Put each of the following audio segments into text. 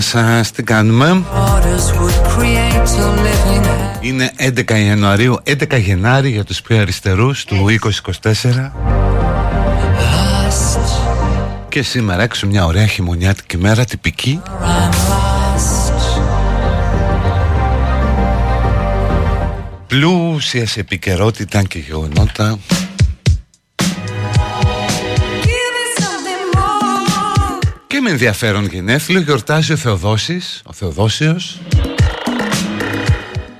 σας, τι κάνουμε; Είναι 11 Ιανουαρίου, 11 Γενάρη για τους πιο αριστερούς του 2024 Και σήμερα έξω μια ωραία χειμωνιάτικη μέρα τυπική. Πλούσια σε επικαιρότητα και γεγονότα. Με ενδιαφέρον γενέθλιο γιορτάζει ο Θεοδόσης, ο Θεοδόσιος.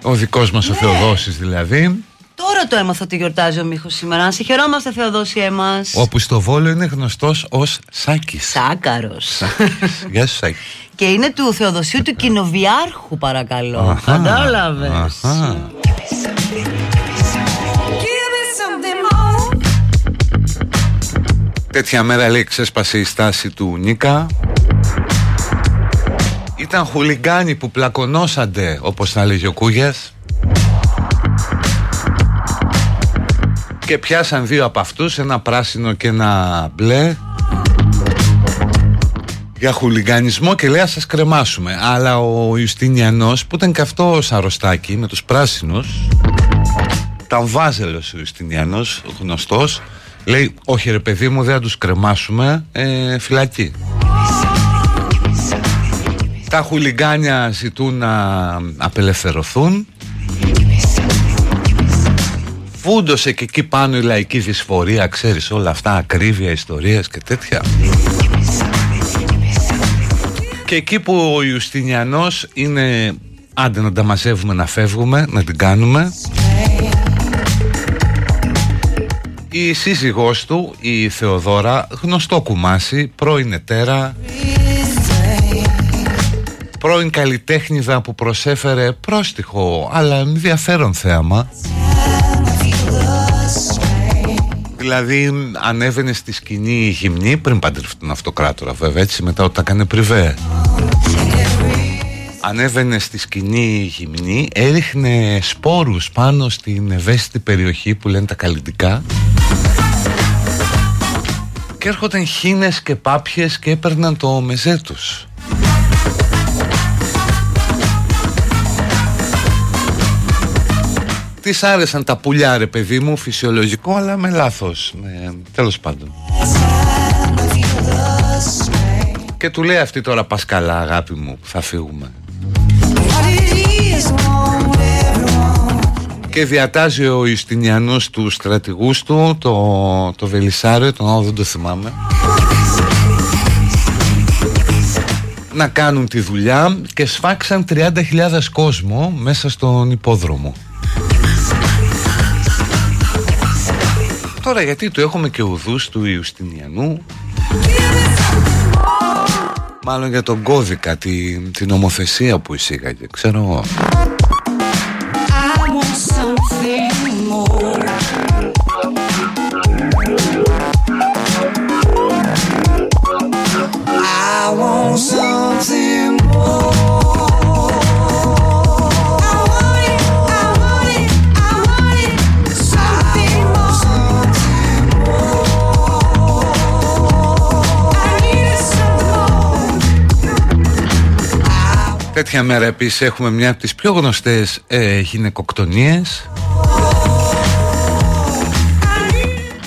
Ο δικός μας ο ναι. Θεοδόσης δηλαδή Τώρα το έμαθα ότι γιορτάζει ο Μίχος σήμερα. Να σε χαιρόμαστε, Θεοδόσιέ μα. Όπου στο Βόλο είναι γνωστός ως Σάκης Σάκαρος Γεια σου Σάκη. Και είναι του Θεοδοσίου του Κοινοβιάρχου, παρακαλώ. Κατάλαβες. Τέτοια μέρα λέει ξέσπασε η στάση του Νίκα Ήταν χουλιγκάνοι που πλακωνόσανται όπως θα λέγει ο Κούγιας Και πιάσαν δύο από αυτούς Ένα πράσινο και ένα μπλε. Για χουλιγανισμό και λέει ας σας κρεμάσουμε. Αλλά ο Ιουστινιανός που ήταν και αυτός αρρωστάκι με τους πράσινους ήταν βάζελος ο Ιουστινιανός γνωστός. Λέει όχι ρε παιδί μου δεν θα τους κρεμάσουμε ε, Φυλακή. Τα χουλιγκάνια ζητούν να απελευθερωθούν Φούντωσε και εκεί πάνω η λαϊκή δυσφορία Ξέρεις όλα αυτά ακρίβεια ιστορίες και τέτοια Και εκεί που ο Ιουστινιανός είναι Άντε να τα μαζεύουμε να φεύγουμε Να την κάνουμε Η σύζυγός του, η Θεοδόρα, γνωστό κουμάσι, πρώην ετέρα, πρώην καλλιτέχνηδα που προσέφερε πρόστιχο αλλά ενδιαφέρον θέαμα. Δηλαδή ανέβαινε στη σκηνή γυμνή πριν παντρευτούν αυτοκράτορα βέβαια έτσι μετά όταν έκανε πριβέ ανέβαινε στη σκηνή γυμνή έριχνε σπόρους πάνω στην ευαίσθητη περιοχή που λένε τα καλλιτικά και έρχονταν χίνες και πάπιες και έπαιρναν το μεζέ τους. Της άρεσαν τα πουλιά ρε παιδί μου, φυσιολογικό αλλά με λάθος, με, τέλος πάντων. Και του λέει αυτή τώρα πας καλά αγάπη μου, θα φύγουμε και διατάζει ο Ιστινιανός τους στρατηγούς του το, το Βελισάριο, τον άλλο δεν το θυμάμαι να κάνουν τη δουλειά και σφάξαν 30.000 κόσμο μέσα στον υπόδρομο Τώρα γιατί το έχουμε και ουδούς του Ιουστινιανού. Μάλλον για τον κώδικα, την, την νομοθεσία που εισήγαγε, ξέρω εγώ Τέτοια μέρα επίσης έχουμε μια από τις πιο γνωστές ε, γυναικοκτονίες.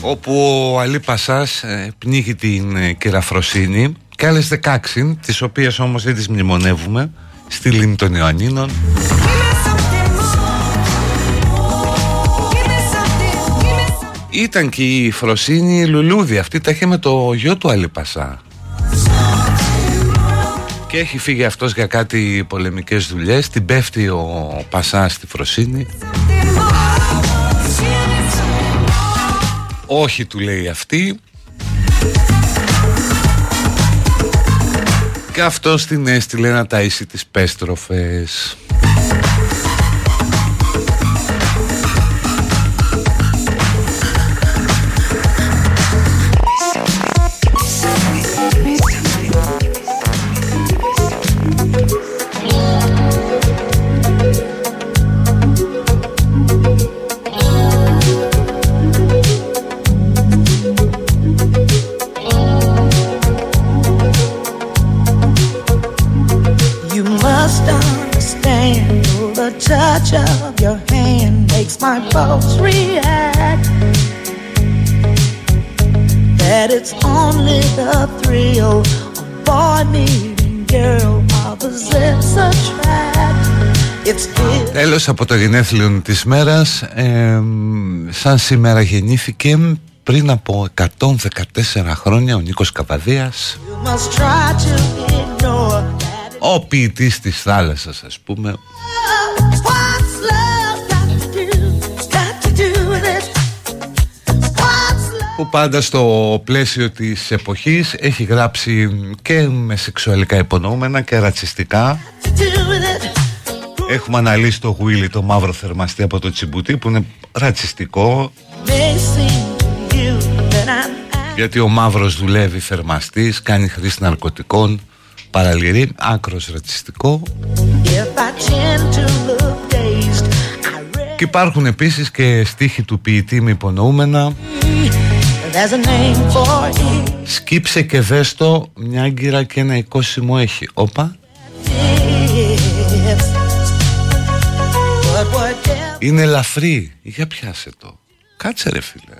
Όπου ο Αλή Πασάς ε, πνίγει την ε, κεραφροσύνη και άλλες 16 τις οποίες όμως δεν τις μνημονεύουμε στη λίμνη των Ιωαννίνων. Ήταν και η Φροσίνη Λουλούδη. Αυτή τα είχε με το γιο του Αλή Πασά και έχει φύγει αυτός για κάτι πολεμικές δουλειές. Την πέφτει ο Πασάς στη Φροσίνη. Όχι του λέει αυτή. Και αυτός την έστειλε να ταΐσει τις πέστροφες makes my pulse react. That it's only the thrill of boy meeting girl opposites attract. Τέλος από το γενέθλιο της μέρας ε, Σαν σήμερα γεννήθηκε πριν από 114 χρόνια ο Νίκος Καβαδίας Ο ποιητής της θάλασσας ας πούμε που πάντα στο πλαίσιο της εποχής έχει γράψει και με σεξουαλικά υπονοούμενα και ρατσιστικά. Έχουμε αναλύσει το Γουίλι, το μαύρο θερμαστή από το Τσιμπουτί που είναι ρατσιστικό. Γιατί ο μαύρος δουλεύει θερμαστής, κάνει χρήση ναρκωτικών, παραλυρεί, άκρος ρατσιστικό. Και υπάρχουν επίσης και στίχοι του ποιητή με υπονοούμενα Σκύψε και δες το Μια άγκυρα και ένα οικόσιμο έχει. Όπα. Είναι ελαφρύ. Για πιάσε το. Κάτσε ρε φίλε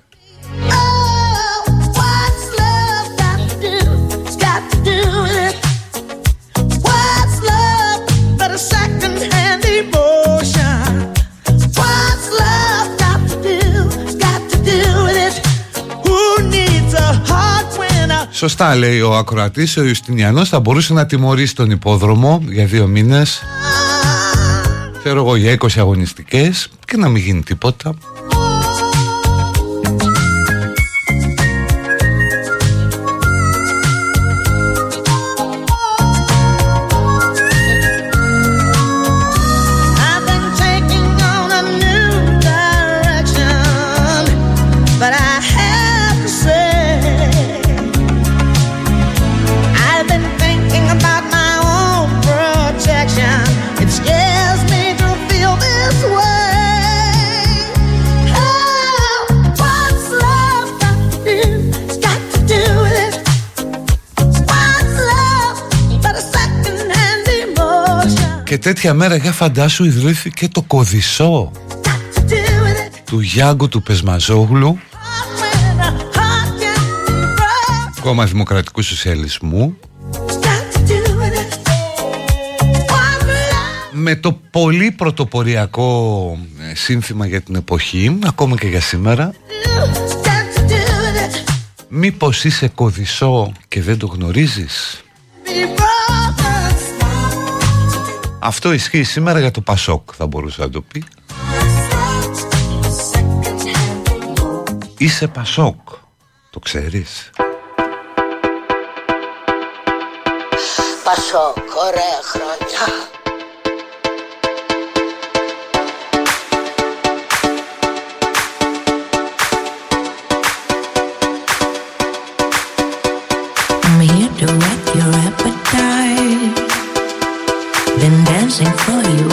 Σωστά λέει ο ακροατής Ο Ιουστινιανός θα μπορούσε να τιμωρήσει τον υπόδρομο Για δύο μήνες. Ξέρω εγώ για 20 αγωνιστικές Και να μην γίνει τίποτα τέτοια μέρα για φαντάσου ιδρύθηκε το κοδισό του Γιάνγκου του Πεσμαζόγλου. Κόμμα Δημοκρατικού Σοσιαλισμού. Με το πολύ πρωτοποριακό ε, σύνθημα για την εποχή ακόμα και για σήμερα. Μήπως είσαι κοδισό και δεν το γνωρίζεις; Αυτό ισχύει σήμερα για το Πασόκ θα μπορούσα να το πει. Είσαι Πασόκ Το ξέρεις. Πασόκ, ωραία χρόνια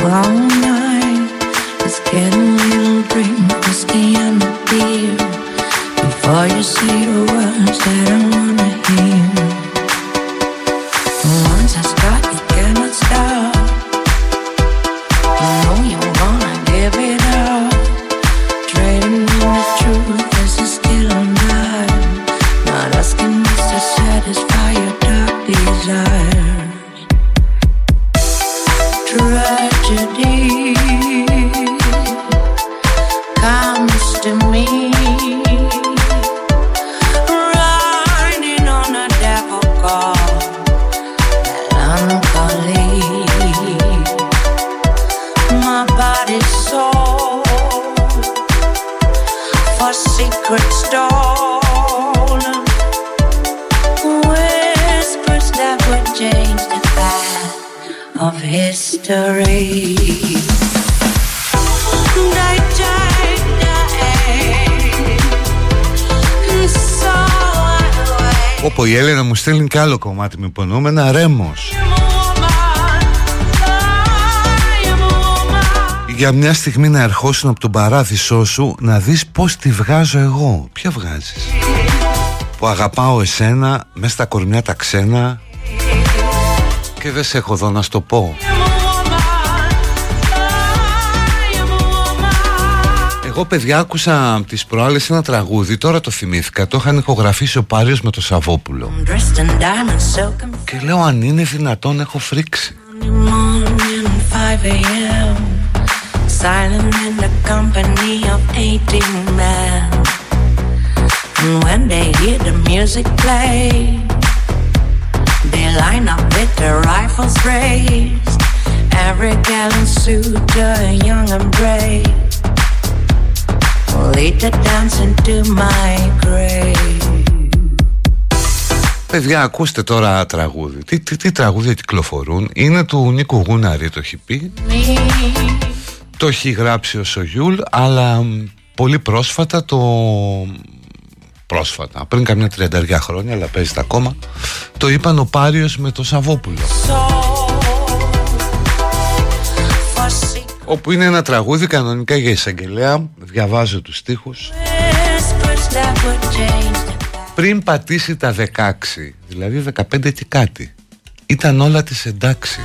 wrong. Όπω η Έλενα μου στέλνει κι άλλο κομμάτι με υπονοούμενα Ρέμος Για μια στιγμή να ερχόσουν από τον παράδεισό σου Να δεις πως τη βγάζω εγώ. Ποια βγάζεις; Που αγαπάω εσένα Μες στα κορμιά τα ξένα. Και δεν σε έχω εδώ να στο πω. Εγώ παιδιά άκουσα τις προάλλες ένα τραγούδι Τώρα το θυμήθηκα. Το είχαν ηχογραφήσει ο Πάριος με το Σαββόπουλο. Dressed in diamonds, so confused. Και λέω αν είναι δυνατόν έχω φρίξει. Morning, 5 a.m. Silent in the company of 18 men. And when they hear the music play, they line up with their rifles raised. Every gallant suitor, young and brave, will lead the dance into my grave. Παιδιά ακούστε τώρα τραγούδι Τι, τι, τι τραγούδια κυκλοφορούν Είναι του Νίκου Γούναρη το έχει πει Me, Το έχει γράψει ο Σογιούλ Αλλά μ, πολύ πρόσφατα το Πρόσφατα Πριν καμιά τριανταριά χρόνια Αλλά παίζεται ακόμα Το είπαν ο Πάριος με το Σαββόπουλο. Soul, for secret Όπου είναι ένα τραγούδι κανονικά για εισαγγελέα Διαβάζω τους στίχους. Whispers that would change the Πριν πατήσει τα 16 Δηλαδή 15 και κάτι Ήταν όλα της εντάξει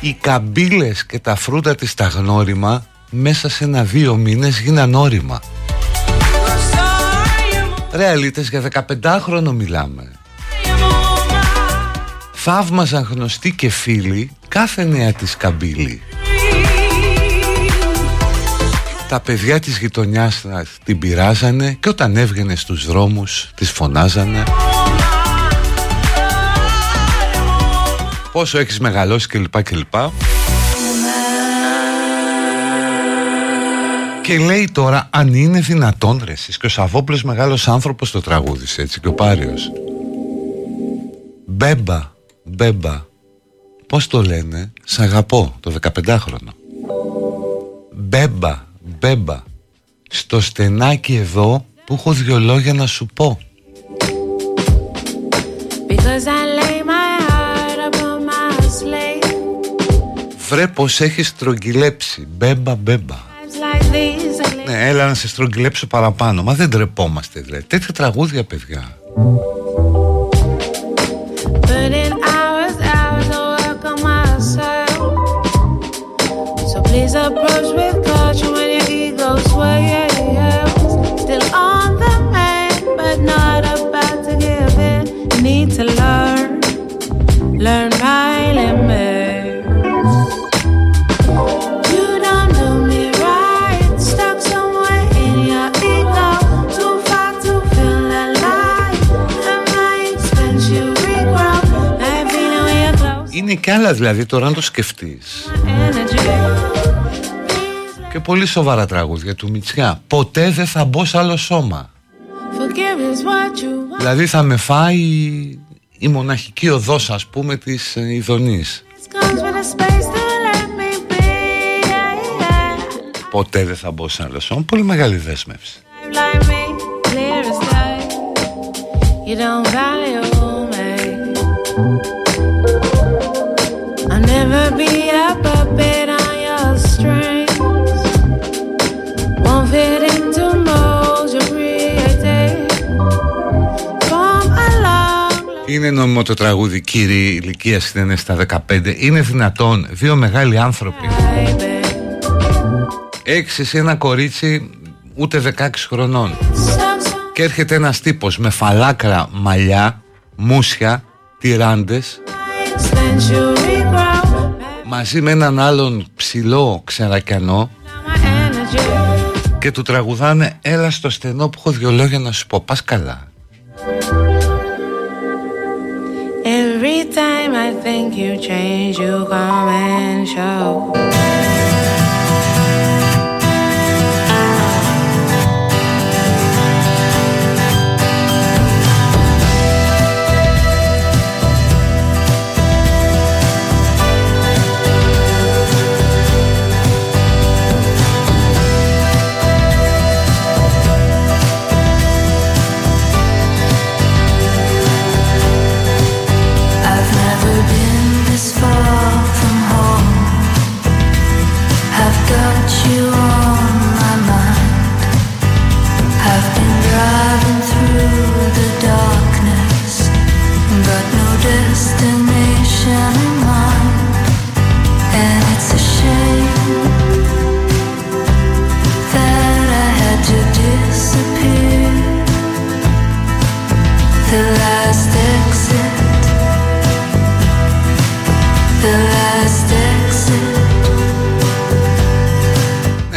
Οι καμπύλες και τα φρούτα της τα γνώριμα Μέσα σε ένα δύο μήνες γίναν όρημα. Ρεαλίτες για 15χρονο μιλάμε. Θαύμαζαν γνωστοί και φίλοι Κάθε νέα της καμπύλη. Τα παιδιά της γειτονιάς την πειράζανε και όταν έβγαινε στους δρόμους τις φωνάζανε Πόσο έχεις μεγαλώσει κλπ κλπ. Και λέει τώρα αν είναι δυνατόν ρε εσείς και ο Σαββόπλος μεγάλος άνθρωπος το τραγούδισε έτσι και ο Πάριος. Μπέμπα, μπέμπα Πώς το λένε, σ' αγαπώ το 15χρονο Μπέμπα, μπέμπα Στο στενάκι εδώ που έχω δυο λόγια να σου πω Βρε πως έχεις στρογγυλέψει Μπέμπα, μπέμπα ναι, έλα να σε στρογγυλέψω παραπάνω. Μα δεν τρεπόμαστε, δηλαδή. Τέτοια τραγούδια, παιδιά. Please approach with Είναι και άλλα δηλαδή τώρα αν το σκεφτείς. Και πολύ σοβαρά τραγούδια του Μητσιά Ποτέ δεν θα μπω σε άλλο σώμα. Δηλαδή θα με φάει η μοναχική οδός ας πούμε της ε, Ιδονής. Ποτέ δεν θα μπω σε άλλο σώμα. Πολύ μεγάλη δέσμευση. You don't value never be a puppet on your strings. Won't fit into molds you created. Είναι νόμιμο το τραγούδι κύριε ηλικία είναι στα 15 Είναι δυνατόν δύο μεγάλοι άνθρωποι. Έχεις εσύ ένα κορίτσι ούτε 16 χρονών. Και έρχεται ένας τύπος με φαλάκρα μαλλιά, μουσια, τυράντες μαζί με έναν άλλον ψηλό ξερακιανό και του τραγουδάνε έλα στο στενό που έχω δυο λόγια να σου πω πας καλά Every time I think you change you come and show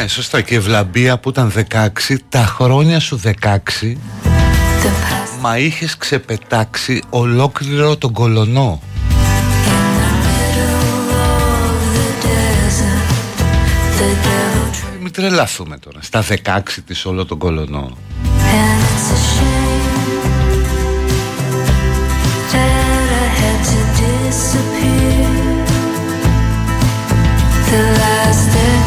σωστά και ευλαμπία που ήταν 16 Τα χρόνια σου 16 Μα είχες ξεπετάξει ολόκληρο τον κολονό. Μην τρελαθούμε τώρα. Στα 16 της όλο τον κολονό. The The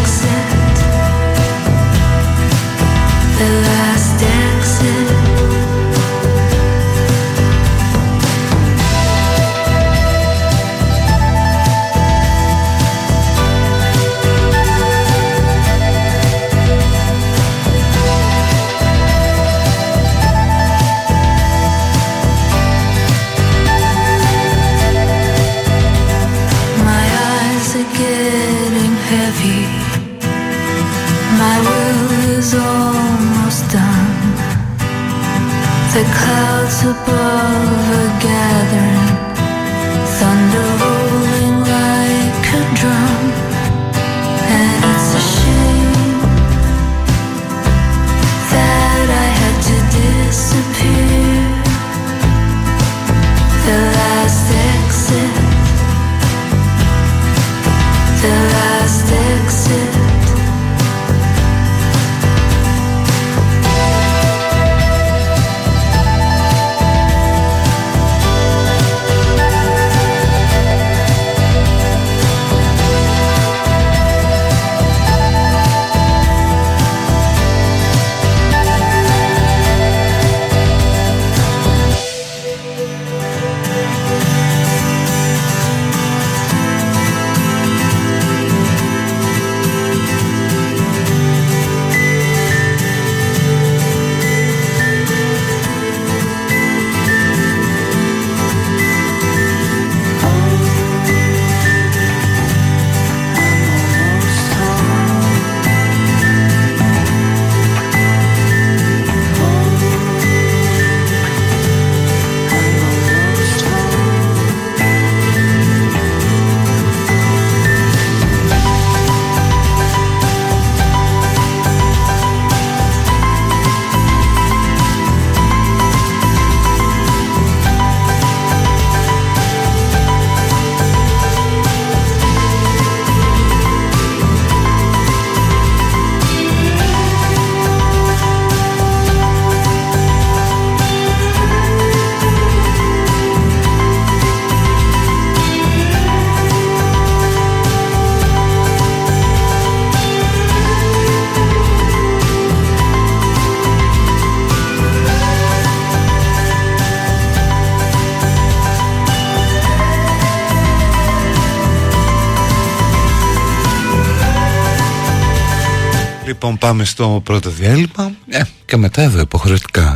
πάμε στο πρώτο διάλειμμα. Ε, και μετά εδώ υποχρεωτικά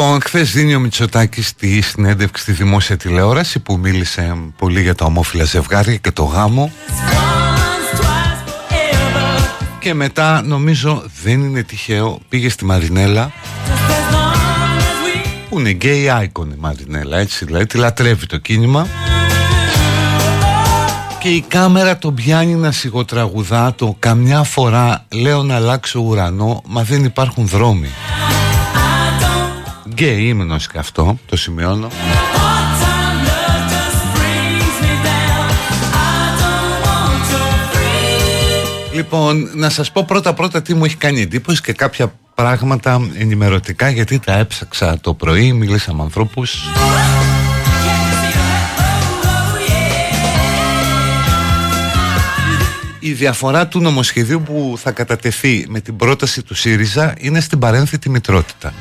Λοιπόν, χθες δίνει ο Μητσοτάκης στη συνέντευξη στη δημόσια τηλεόραση που μίλησε πολύ για τα ομόφυλα ζευγάρια και το γάμο. Και μετά νομίζω δεν είναι τυχαίο πήγε στη Μαρινέλα που είναι gay icon η Μαρινέλα έτσι δηλαδή τη λατρεύει το κίνημα και η κάμερα τον πιάνει να σιγοτραγουδά το καμιά φορά λέω να αλλάξω ουρανό μα δεν υπάρχουν δρόμοι γκέι ύμνος και αυτό, το σημειώνω. Λοιπόν, να σας πω πρώτα πρώτα τι μου έχει κάνει εντύπωση και κάποια πράγματα ενημερωτικά γιατί τα έψαξα το πρωί, μίλησα με ανθρώπους. Η διαφορά του νομοσχεδίου που θα κατατεθεί με την πρόταση του ΣΥΡΙΖΑ είναι στην παρένθετη μητρότητα.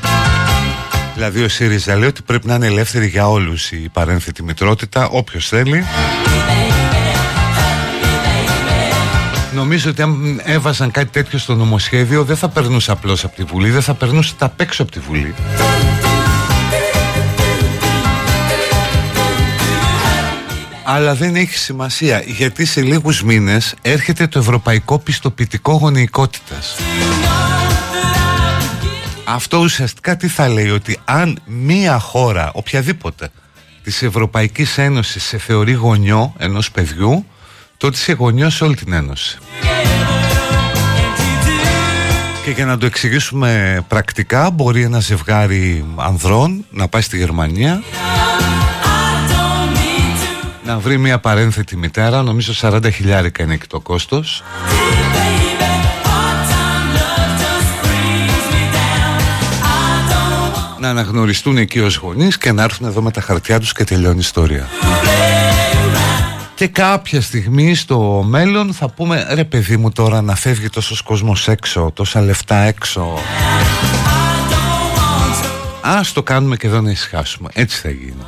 Δηλαδή ο ΣΥΡΙΖΑ λέει ότι πρέπει να είναι ελεύθερη για όλους η παρένθετη μητρότητα, όποιος θέλει. Νομίζω ότι αν έβαζαν κάτι τέτοιο στο νομοσχέδιο δεν θα περνούσε απλώς από τη Βουλή, δεν θα περνούσε τα παίξω από τη Βουλή. Αλλά δεν έχει σημασία γιατί σε λίγους μήνες έρχεται το Ευρωπαϊκό Πιστοποιητικό Γονεϊκότητας. Αυτό ουσιαστικά τι θα λέει ότι αν μία χώρα, οποιαδήποτε της Ευρωπαϊκής Ένωσης σε θεωρεί γονιό ενός παιδιού τότε είσαι γονιός σε όλη την Ένωση. Και για να το εξηγήσουμε πρακτικά μπορεί ένα ζευγάρι ανδρών να πάει στη Γερμανία να βρει μια παρένθετη μητέρα, νομίζω 40 χιλιάρικα είναι και το κόστος να αναγνωριστούν εκεί ως γονείς και να έρθουν εδώ με τα χαρτιά τους και τελειώνει η ιστορία. Και κάποια στιγμή στο μέλλον θα πούμε ρε παιδί μου τώρα να φεύγει τόσος κόσμος έξω, τόσα λεφτά έξω. Ας το κάνουμε και εδώ να ησυχάσουμε. Έτσι θα γίνει.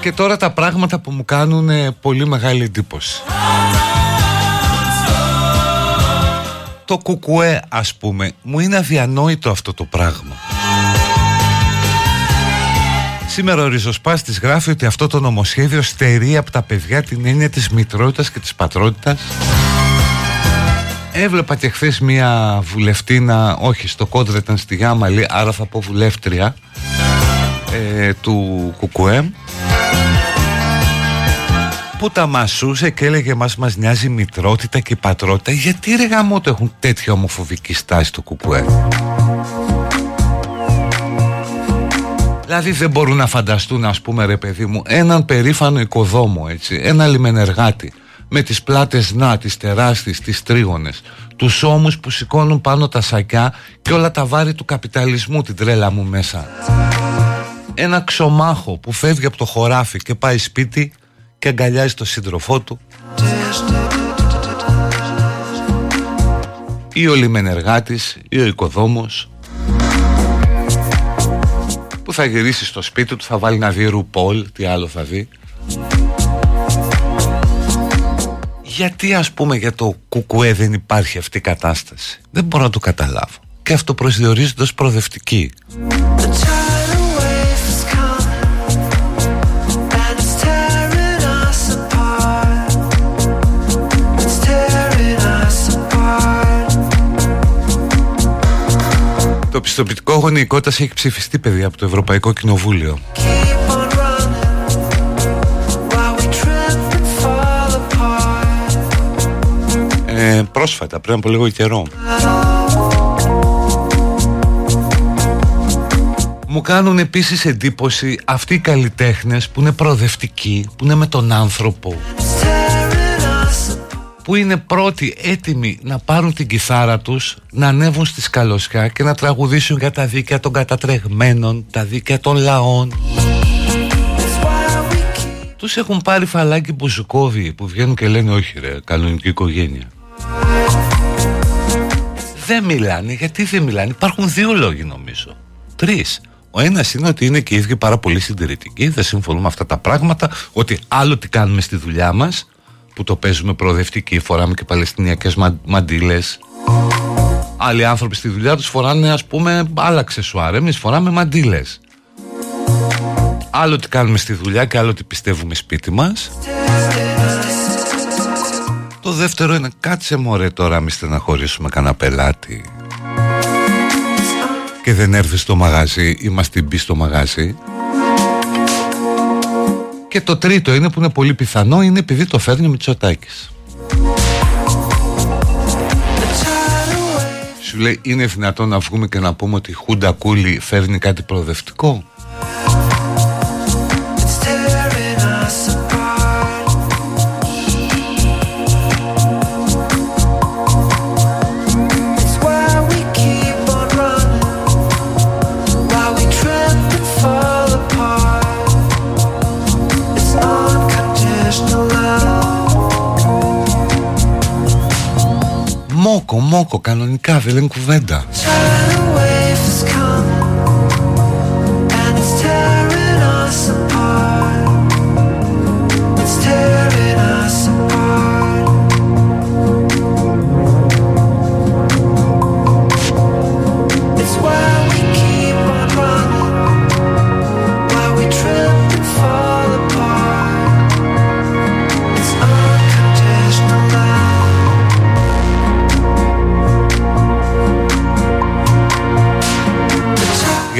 Και τώρα τα πράγματα που μου κάνουν πολύ μεγάλη εντύπωση. Το κουκουέ ας πούμε μου είναι αδιανόητο αυτό το πράγμα. Σήμερα ο Ριζοσπάστης γράφει ότι αυτό το νομοσχέδιο στερεί από τα παιδιά την έννοια της μητρότητας και της πατρότητας. Έβλεπα και χθες μία βουλευτήνα, όχι στο κόντρα ήταν στη Γάμαλη, άρα θα πω βουλεύτρια ε, του Κουκουέμ που τα μασούσε και έλεγε μας μας νοιάζει η μητρότητα και η πατρότητα γιατί ρε γαμό το έχουν τέτοια ομοφοβική στάση το κουκουέ Δηλαδή δεν μπορούν να φανταστούν ας πούμε ρε παιδί μου έναν περήφανο οικοδόμο έτσι ένα λιμενεργάτη με τις πλάτες να, τις τεράστιες, τις τρίγωνες τους ώμους που σηκώνουν πάνω τα σακιά και όλα τα βάρη του καπιταλισμού την τρέλα μου μέσα. Ένα ξομάχο που φεύγει από το χωράφι και πάει σπίτι και αγκαλιάζει τον σύντροφό του. Ή ο λιμενεργάτης ή ο οικοδόμος που θα γυρίσει στο σπίτι του θα βάλει να δει ρουπόλ τι άλλο θα δει. Γιατί ας πούμε για το κουκουέ δεν υπάρχει αυτή η κατάσταση; Δεν μπορώ να το καταλάβω. Και αυτό προσδιορίζεται ως προοδευτική Το πιστοποιητικό γονεϊκότητα έχει ψηφιστεί, παιδιά, από το Ευρωπαϊκό Κοινοβούλιο. Ε, πρόσφατα, πριν από λίγο καιρό. Μου κάνουν επίσης εντύπωση αυτοί οι καλλιτέχνες που είναι προοδευτικοί, που είναι με τον άνθρωπο που είναι πρώτοι έτοιμοι να πάρουν την κιθάρα τους, να ανέβουν στη σκαλωσιά και να τραγουδήσουν για τα δίκαια των κατατρεγμένων, τα δίκαια των λαών. Τους έχουν πάρει φαλάκι μπουζουκόβι που βγαίνουν και λένε όχι ρε, κανονική οικογένεια. Δεν μιλάνε, γιατί δεν μιλάνε. Υπάρχουν δύο λόγοι νομίζω. Τρεις. Ο ένας είναι ότι είναι και οι ίδιοι πάρα πολύ συντηρητικοί, δεν συμφωνούμε με αυτά τα πράγματα, ότι άλλο τι κάνουμε στη δουλειά μας που το παίζουμε προοδευτική, φοράμε και παλαιστινιακές μαντήλες. Άλλοι άνθρωποι στη δουλειά τους φοράνε ας πούμε άλλα ξεσουάρ, εμείς φοράμε μαντήλες. Άλλο τι κάνουμε στη δουλειά και άλλο τι πιστεύουμε σπίτι μας. Το δεύτερο είναι κάτσε μωρέ τώρα μη στεναχωρήσουμε κανένα πελάτη και δεν έρθεις στο μαγαζί ή μας την μπει στο μαγαζί και το τρίτο είναι που είναι πολύ πιθανό είναι επειδή το φέρνει ο Μητσοτάκης. Σου λέει είναι δυνατόν να βγούμε και να πούμε ότι η Χούντα Κούλη φέρνει κάτι προοδευτικό; Μόκο, μόκο, κανονικά δεν λένε κουβέντα.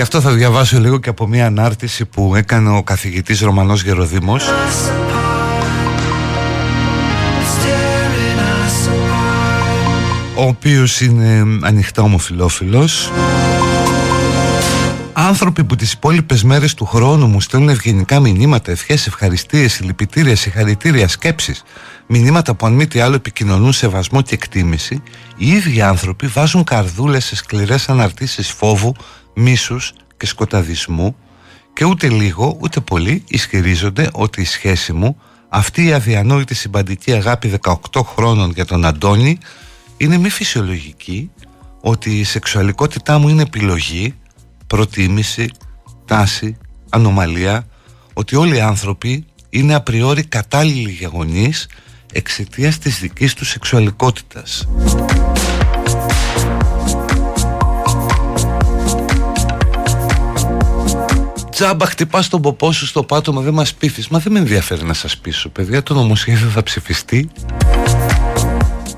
Γι' αυτό θα διαβάσω λίγο και από μια ανάρτηση που έκανε ο καθηγητής Ρωμανός Γεροδήμος. Ο οποίος είναι ανοιχτά ομοφιλόφιλος Άνθρωποι που τις υπόλοιπες μέρες του χρόνου μου στέλνουν ευγενικά μηνύματα, ευχές, ευχαριστίες, συλληπιτήρια, συγχαρητήρια, σκέψεις. Μηνύματα που αν μη τι άλλο επικοινωνούν σεβασμό και εκτίμηση. Οι ίδιοι άνθρωποι βάζουν καρδούλες σε σκληρές αναρτήσεις φόβου μίσους και σκοταδισμού και ούτε λίγο ούτε πολύ ισχυρίζονται ότι η σχέση μου αυτή η αδιανόητη συμπαντική αγάπη 18 χρόνων για τον Αντώνη είναι μη φυσιολογική ότι η σεξουαλικότητά μου είναι επιλογή, προτίμηση, τάση, ανομαλία ότι όλοι οι άνθρωποι είναι απριόρι κατάλληλοι για γονείς εξαιτίας της δικής τους σεξουαλικότητας. Τζάμπα χτυπάς τον ποπό σου στο πάτωμα, δεν μας πείθεις. Μα δεν με ενδιαφέρει να σας πείσω, παιδιά. Το νομοσχέδιο θα ψηφιστεί.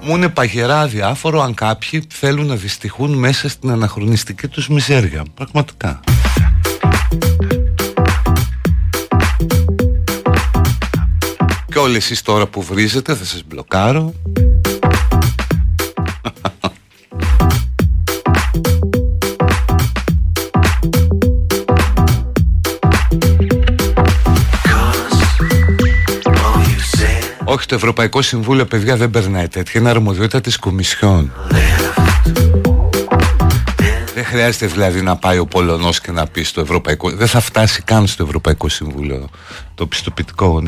Μου είναι παγερά διάφορο αν κάποιοι θέλουν να δυστυχούν μέσα στην αναχρονιστική τους μιζέρια. Πραγματικά. Και όλοι εσείς τώρα που βρίζετε θα σας μπλοκάρω Όχι το Ευρωπαϊκό Συμβούλιο παιδιά δεν περνάει τέτοια. Είναι αρμοδιότητα της Κομισιόν. Δεν χρειάζεται δηλαδή να πάει ο Πολωνός και να πει στο Ευρωπαϊκό Δεν θα φτάσει καν στο Ευρωπαϊκό Συμβούλιο Το πιστοποιητικό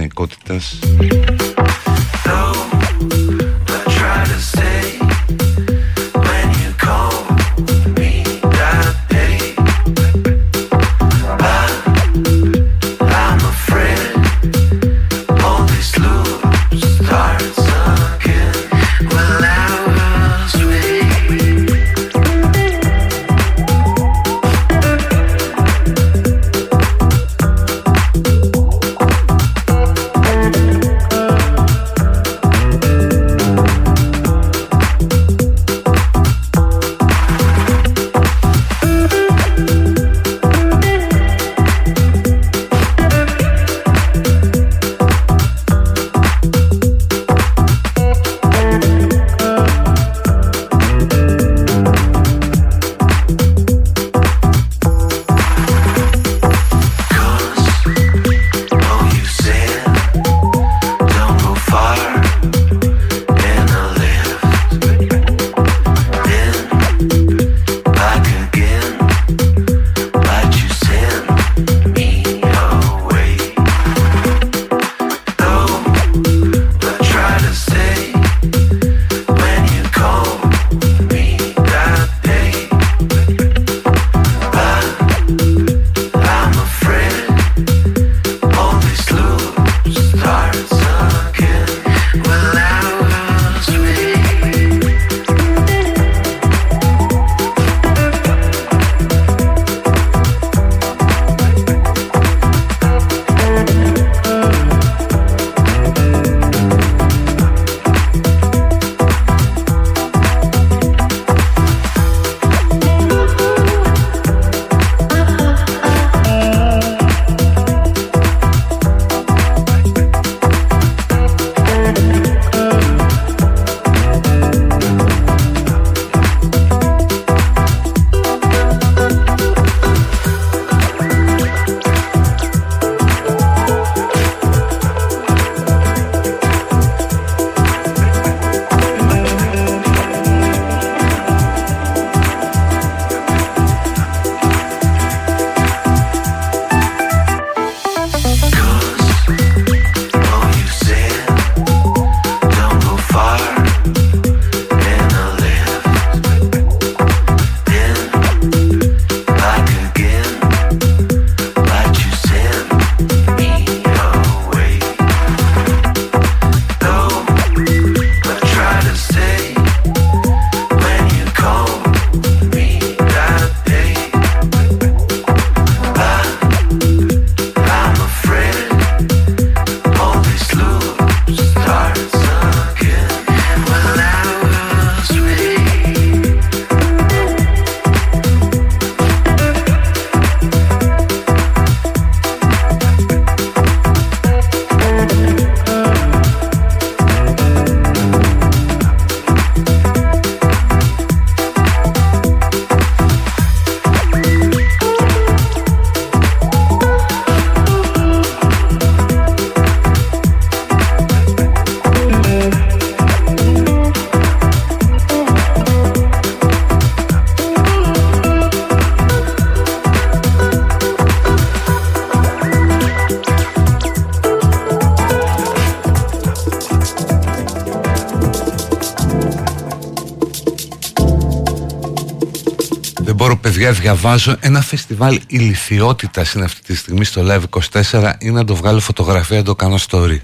γονεϊκότητας διαβάζω ένα φεστιβάλ ηλικιότητας είναι αυτή τη στιγμή στο Live 24 ή να το βγάλω φωτογραφία να το κάνω story.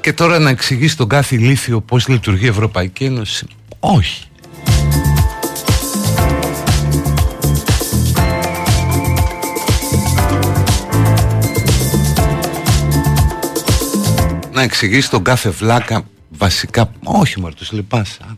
Και τώρα να εξηγήσει στον κάθε ηλίθιο πώς λειτουργεί η Ευρωπαϊκή Ένωση. Όχι. Να εξηγήσει τον κάθε βλάκα βασικά... Όχι μωρέ, τους λυπάσαι.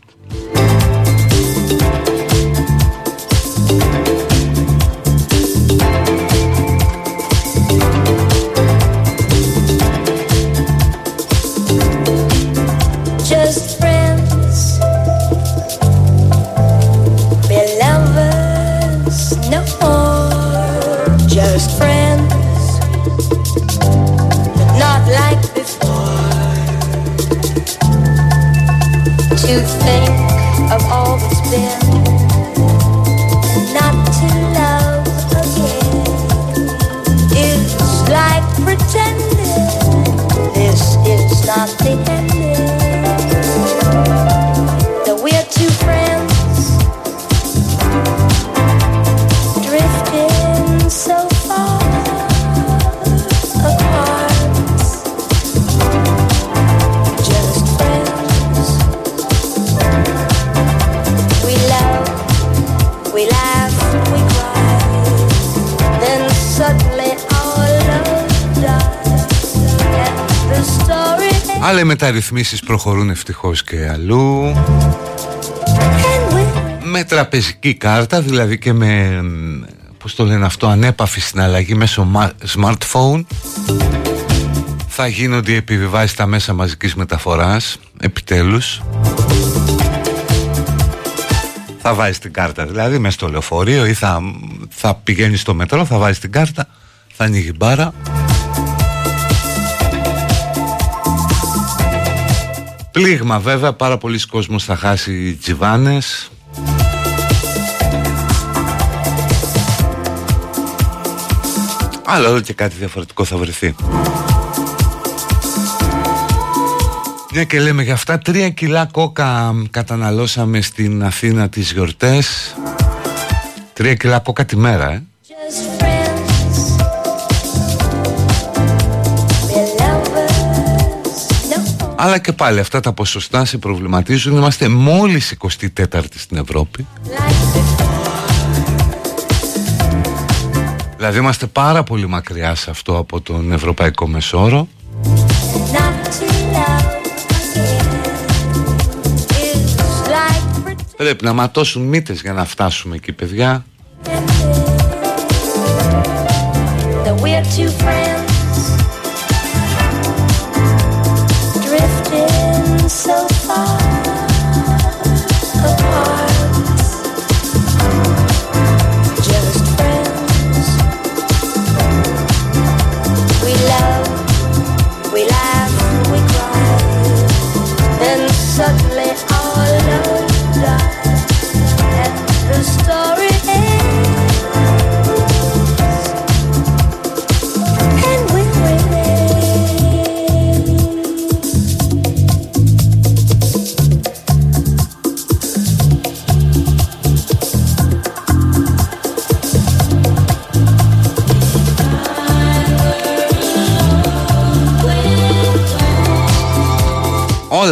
Μεταρρυθμίσεις προχωρούν ευτυχώς και αλλού. Με τραπεζική κάρτα δηλαδή και με Πώς το λένε αυτό Ανέπαφη συναλλαγή μέσω smartphone Θα γίνονται οι επιβιβάσεις στα μέσα μαζικής μεταφοράς Επιτέλους. Θα βάζεις την κάρτα δηλαδή μέσα στο λεωφορείο Ή θα, θα πηγαίνεις στο μετρό Θα βάζεις την κάρτα Θα ανοίγει μπάρα Πλήγμα βέβαια, πάρα πολλοί κόσμος θα χάσει τζιβάνες. Αλλά εδώ και κάτι διαφορετικό θα βρεθεί. Μια και λέμε για αυτά Τρία κιλά κόκα καταναλώσαμε στην Αθήνα τις γιορτές. Τρία κιλά κόκα τη μέρα ε Αλλά και πάλι αυτά τα ποσοστά σε προβληματίζουν. Είμαστε μόλις 24η στην Ευρώπη. Δηλαδή είμαστε πάρα πολύ μακριά σε αυτό από τον Ευρωπαϊκό Μεσόρο. Πρέπει να ματώσουν μύτες για να φτάσουμε εκεί παιδιά. so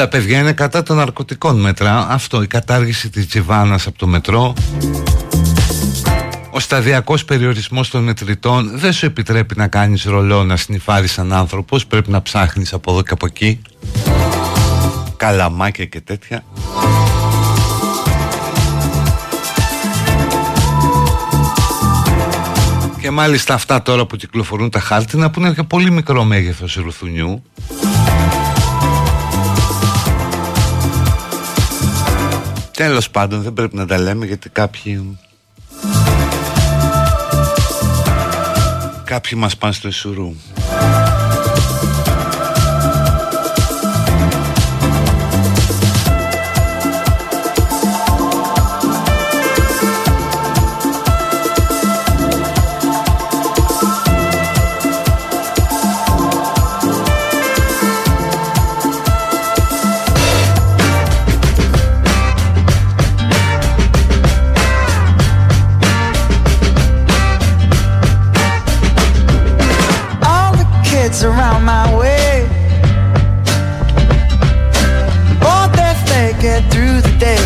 Όλα παιδιά είναι κατά των ναρκωτικών μέτρα. Αυτό η κατάργηση της τζιβάνας από το μετρό. Ο σταδιακός περιορισμός των μετρητών Δεν σου επιτρέπει να κάνεις ρολό Να συνειφάρεις σαν άνθρωπος. Πρέπει να ψάχνεις από εδώ και από εκεί. Καλαμάκια και τέτοια. Και μάλιστα αυτά τώρα που κυκλοφορούν τα χάρτινα Που είναι και πολύ μικρό μέγεθος ρουθουνιού Τέλος πάντων δεν πρέπει να τα λέμε γιατί κάποιοι Κάποιοι μας πάνε στο Ισουρού lights around my way. Won't that flake get through the day?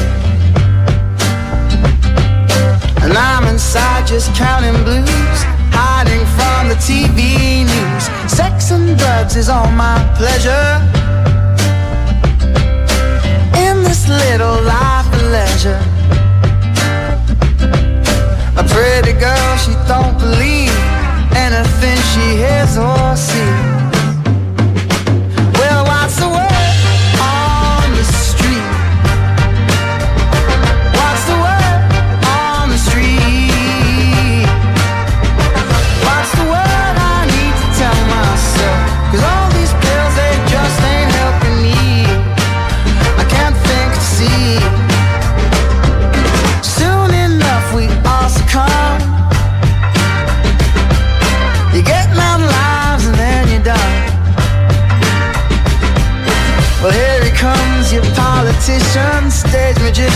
And I'm inside just counting blues, hiding from the TV news. Sex and drugs is all my pleasure. In this little life of leisure. A pretty girl, she don't believe anything she hears or sees.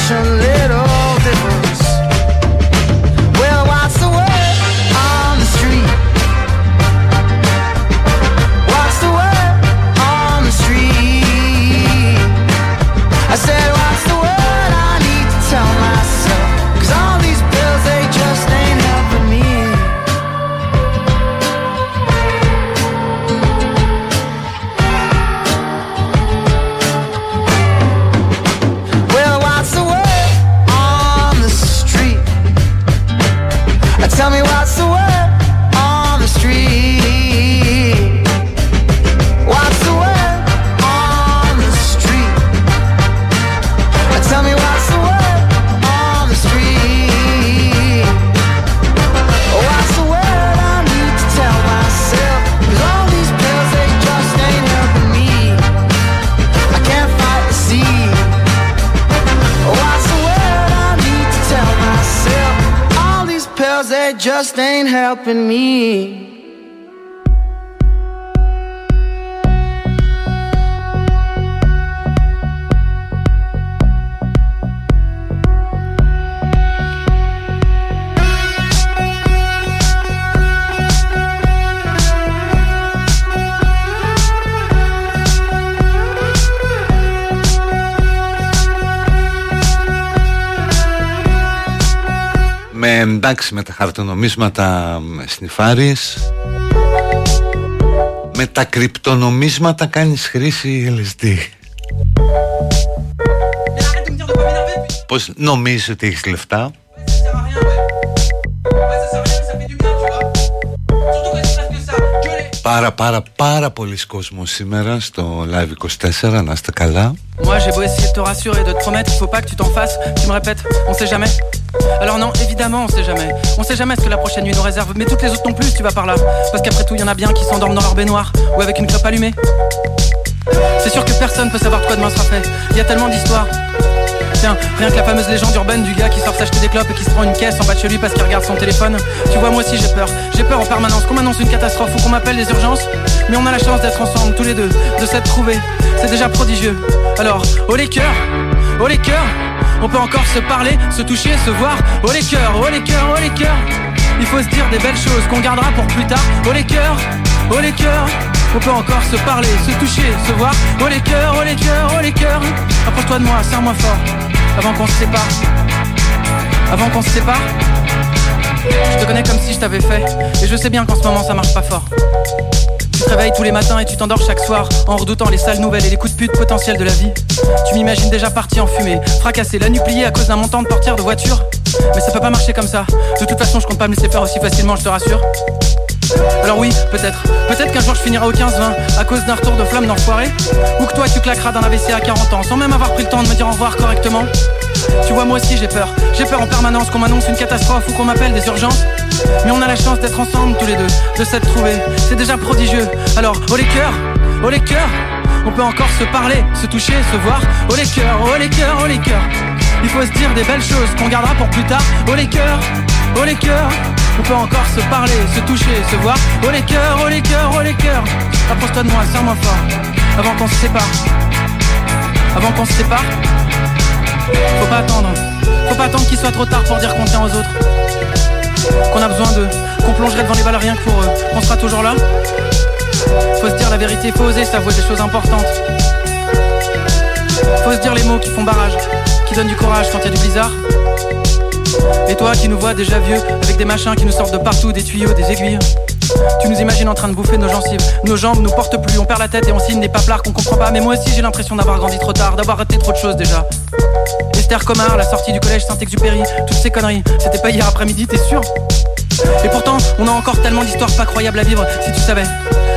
passion helping me. Εντάξει με τα χαρτονομίσματα σνιφάρεις Με τα κρυπτονομίσματα κάνεις χρήση LSD Πώς νομίζεις ότι έχεις λεφτά; Πάρα πάρα πάρα πολλοί κόσμος σήμερα στο Live 24 Να είστε καλά Moi j'ai beau essayer de te rassurer, de te promettre, il faut pas que tu t'en fasses. Tu me répètes, on sait jamais. Alors non, évidemment, on sait jamais. On sait jamais ce que la prochaine nuit nous réserve, mais toutes les autres non plus, tu vas par là. Parce qu'après tout, il y en a bien qui s'endorment dans leur baignoire ou avec une clope allumée. C'est sûr que personne peut savoir de quoi demain sera fait. Il y a tellement d'histoires. Tiens, rien que la fameuse légende urbaine du gars qui sort s'acheter des clopes et qui se prend une caisse en bas de chez lui parce qu'il regarde son téléphone. Tu vois, moi aussi j'ai peur. J'ai peur en permanence qu'on m'annonce une catastrophe ou qu'on m'appelle des urgences. Mais on a la chance d'être ensemble tous les deux, de s'être trouvés. C'est déjà prodigieux. Alors, oh les cœurs, oh les cœurs, on peut encore se parler, se toucher, se voir. Oh les cœurs, oh les cœurs, oh les cœurs. Il faut se dire des belles choses qu'on gardera pour plus tard. Oh les cœurs, oh les cœurs. On peut encore se parler, se toucher, se voir. Oh les cœurs, oh les cœurs, oh les cœurs. Approche-toi de moi, serre-moi fort. Avant qu'on se sépare. Avant qu'on se sépare. Je te connais comme si je t'avais fait. Et je sais bien qu'en ce moment ça marche pas fort. Tu te tous les matins et tu t'endors chaque soir en redoutant les sales nouvelles et les coups de pute potentiels de la vie. Tu m'imagines déjà parti en fumée, fracassé, la nuit pliée à cause d'un montant de portière de voiture. Mais ça peut pas marcher comme ça. De toute façon, je compte pas me laisser faire aussi facilement, je te rassure. Alors oui, peut-être. Peut-être qu'un jour je finirai au 15-20 à cause d'un retour de flamme d'enfoiré. Ou que toi tu claqueras d'un AVC à 40 ans sans même avoir pris le temps de me dire au revoir correctement. Tu vois, moi aussi j'ai peur. J'ai peur en permanence qu'on m'annonce une catastrophe ou qu'on m'appelle des urgences. Mais on a la chance d'être ensemble tous les deux, de s'être trouvés. C'est déjà prodigieux. Alors, oh les cœurs, oh les cœurs. On peut encore se parler, se toucher, se voir. Oh les cœurs, oh les cœurs, oh les cœurs. Il faut se dire des belles choses qu'on gardera pour plus tard. Oh les cœurs, oh les cœurs. On peut encore se parler, se toucher, se voir. Oh les cœurs, oh les cœurs, oh les cœurs. Approche-toi de moi, serre-moi fort. Avant qu'on se sépare. Avant qu'on se sépare. Faut pas attendre. Faut pas attendre qu'il soit trop tard pour dire qu'on tient aux autres. Qu'on a besoin d'eux. Qu'on plongerait devant les balles pour eux. Qu'on sera toujours là. Faut se dire la vérité, faut oser s'avouer des choses importantes. Faut se dire les mots qui font barrage, qui donnent du courage quand il y a du blizzard. Et toi qui nous vois déjà vieux, avec des machins qui nous sortent de partout, des tuyaux, des aiguilles. Tu nous imagines en train de bouffer nos gencives. Nos jambes nous portent plus, on perd la tête et on signe des paplards qu'on comprend pas. Mais moi aussi j'ai l'impression d'avoir grandi trop tard, d'avoir raté trop de choses déjà. Esther Comard, la sortie du collège Saint-Exupéry, toutes ces conneries. C'était pas hier après-midi, t'es sûr? Et pourtant, on a encore tellement d'histoires pas croyables à vivre, si tu savais.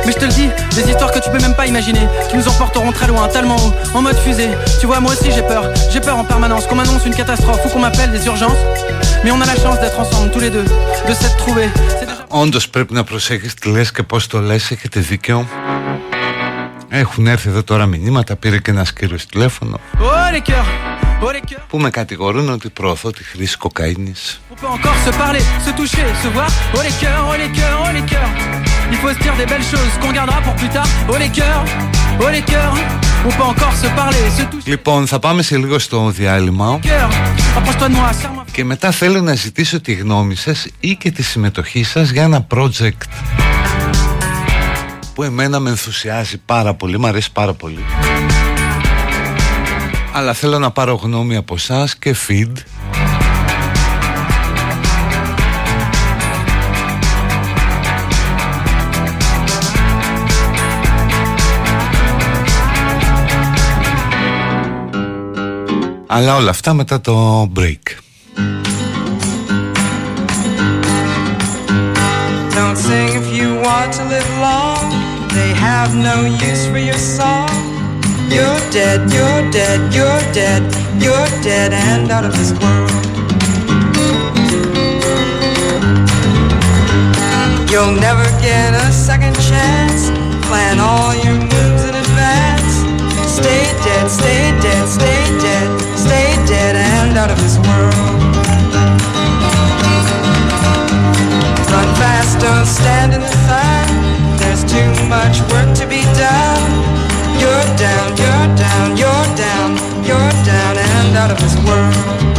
Mais je te le dis, des histoires que tu peux même pas imaginer, qui nous emporteront très loin, tellement haut, en mode fusée. Tu vois, moi aussi j'ai peur, j'ai peur en permanence qu'on m'annonce une catastrophe ou qu'on m'appelle des urgences. Mais on a la chance d'être ensemble tous les deux, de s'être trouvés. Όντως πρέπει να προσέχεις τι λες και πώς το λες, έχετε δίκιο. Έχουν έρθει εδώ τώρα μηνύματα, πήρε και ένας κύριος τηλέφωνο. Που με κατηγορούν ότι προωθώ τη χρήση κοκαίνης. On peut encore se parler, se toucher, se voir. Oh les cœurs, oh les cœurs, oh les cœurs. Il faut se dire des belles choses qu'on gardera pour plus tard. Oh les cœurs, oh les cœurs. On peut encore se parler, se toucher. Λοιπόν, θα πάμε σε λίγο στο διάλειμμα. Και μετά θέλω να ζητήσω τη γνώμη σας ή και τη συμμετοχή σας για ένα project που εμένα με ενθουσιάζει πάρα πολύ, μου αρέσει πάρα πολύ. Αλλά θέλω να πάρω γνώμη από εσά και feed Αλλά όλα αυτά μετά το break. Don't sing if you want to live long. They have no use for your song. You're dead, you're dead, you're dead, you're dead and out of this world. You'll never get a second chance. Plan all your moves in advance. Stay dead, stay dead, stay dead, stay dead and out of this world. Run fast, don't stand in the sun. There's too much work to be done. You're down, you're down, you're down, you're down and out of this world.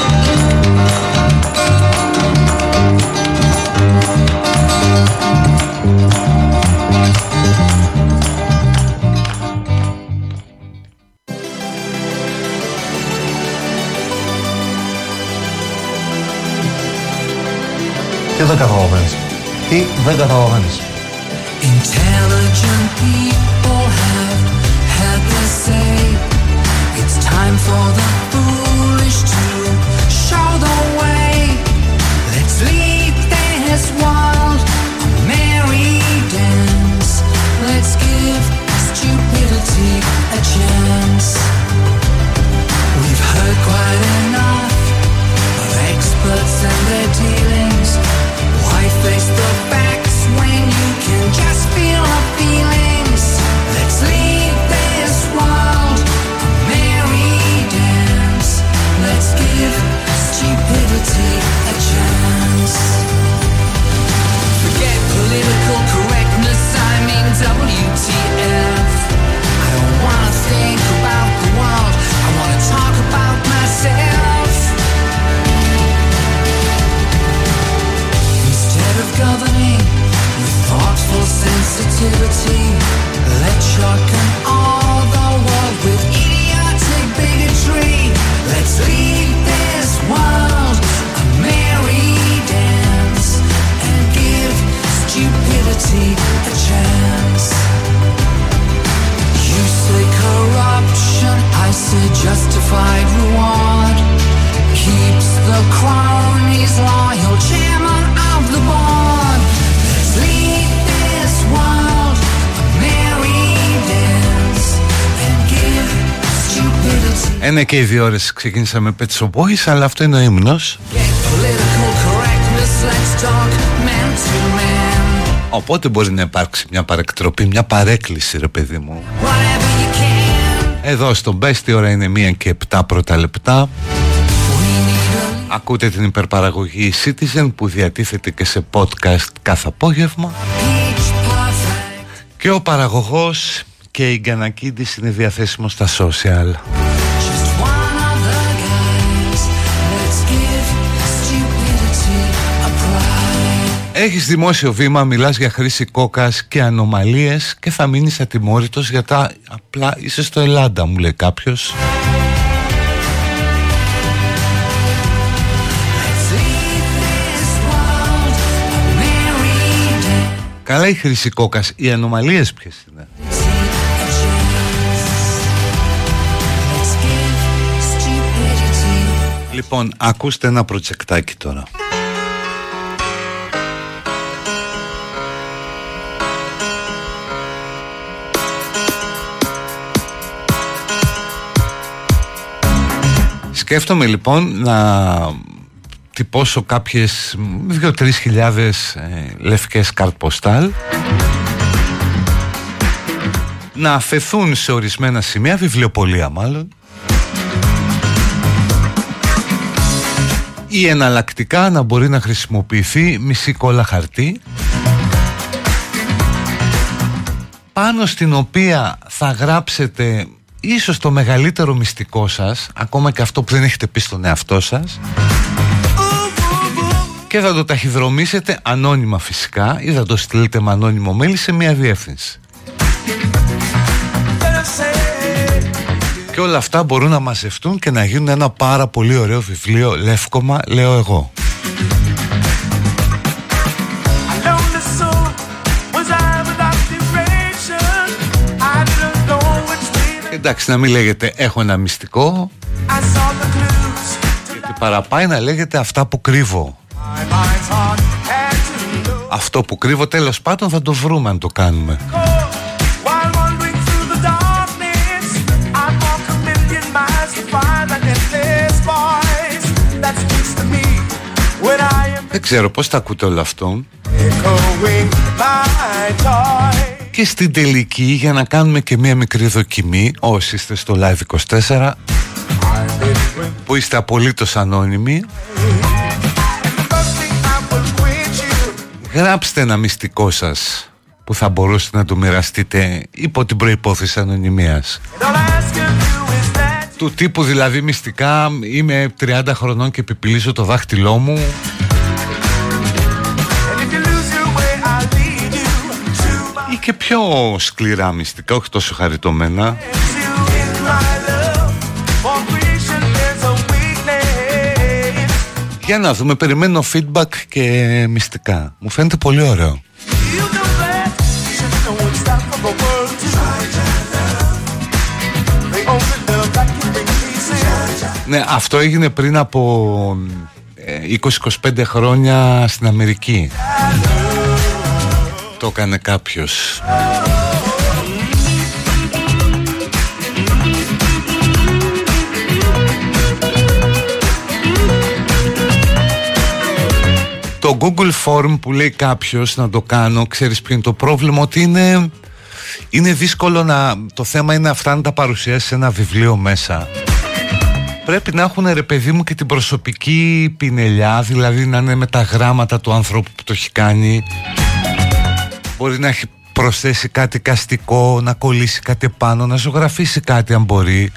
Τι δεν καταλαβαίνεις. Τι δεν καταλαβαίνεις. Intelligent people και οι δύο ώρες ξεκίνησαμε Pet Shop Boys Αλλά αυτό είναι ο ύμνος. Οπότε μπορεί να υπάρξει μια παρεκτροπή Μια παρέκκληση ρε παιδί μου. Εδώ στο Best η ώρα είναι μία και 7 πρώτα λεπτά. Ακούτε την υπερπαραγωγή Citizen που διατίθεται και σε podcast κάθε απόγευμα. Και ο παραγωγός και η Γκανακίδης είναι διαθέσιμος στα social Έχεις δημόσιο βήμα, μιλάς για χρήση κόκας και ανομαλίες και θα μείνεις ατιμόρυτος για τα απλά είσαι στο Ελλάδα μου λέει κάποιος. Καλά η χρήση κόκας, οι ανομαλίες ποιες είναι; Λοιπόν, ακούστε ένα προτσεκτάκι τώρα. Σκέφτομαι λοιπόν να τυπώσω κάποιες 2-3 χιλιάδες ε, λευκές καρτ ποστάλ να αφαιθούν σε ορισμένα σημεία, βιβλιοπολία μάλλον. Ή εναλλακτικά να μπορεί να χρησιμοποιηθεί μισή κόλλα χαρτί πάνω στην οποία θα γράψετε ίσως το μεγαλύτερο μυστικό σας ακόμα και αυτό που δεν έχετε πει στον εαυτό σας και θα το ταχυδρομήσετε ανώνυμα φυσικά ή θα το στείλετε με ανώνυμο mail σε μια διεύθυνση. Και όλα αυτά μπορούν να μαζευτούν και να γίνουν ένα πάρα πολύ ωραίο βιβλίο λεύκομα λέω εγώ εντάξει να μην λέγεται έχω ένα μυστικό γιατί παραπάει να λέγεται αυτά που κρύβω αυτό που κρύβω τέλος πάντων θα το βρούμε αν το κάνουμε. Δεν ξέρω πώς τα ακούτε όλο αυτό και στην τελική για να κάνουμε και μία μικρή δοκιμή. Όσοι είστε στο Live 24 που είστε απολύτως ανώνυμοι γράψτε ένα μυστικό σας που θα μπορούσατε να το μοιραστείτε υπό την προϋπόθεση ανωνυμίας. Του τύπου δηλαδή μυστικά είμαι 30 χρονών και επιπλήσω το δάχτυλό μου και πιο σκληρά μυστικά, όχι τόσο χαριτωμένα. Για να δούμε, περιμένω feedback και μυστικά. Μου φαίνεται πολύ ωραίο. Ναι, αυτό έγινε πριν από 20-25 ε, χρόνια στην Αμερική το έκανε κάποιος. Το Google Form που λέει κάποιος να το κάνω Ξέρεις ποιο είναι το πρόβλημα Ότι είναι, είναι δύσκολο να Το θέμα είναι αυτά να τα παρουσιάσεις σε ένα βιβλίο μέσα. Πρέπει να έχουν ρε παιδί μου και την προσωπική πινελιά Δηλαδή να είναι με τα γράμματα του ανθρώπου που το έχει κάνει Μπορεί να έχει προσθέσει κάτι καστικό, να κολλήσει κάτι πάνω, να ζωγραφίσει κάτι αν μπορεί.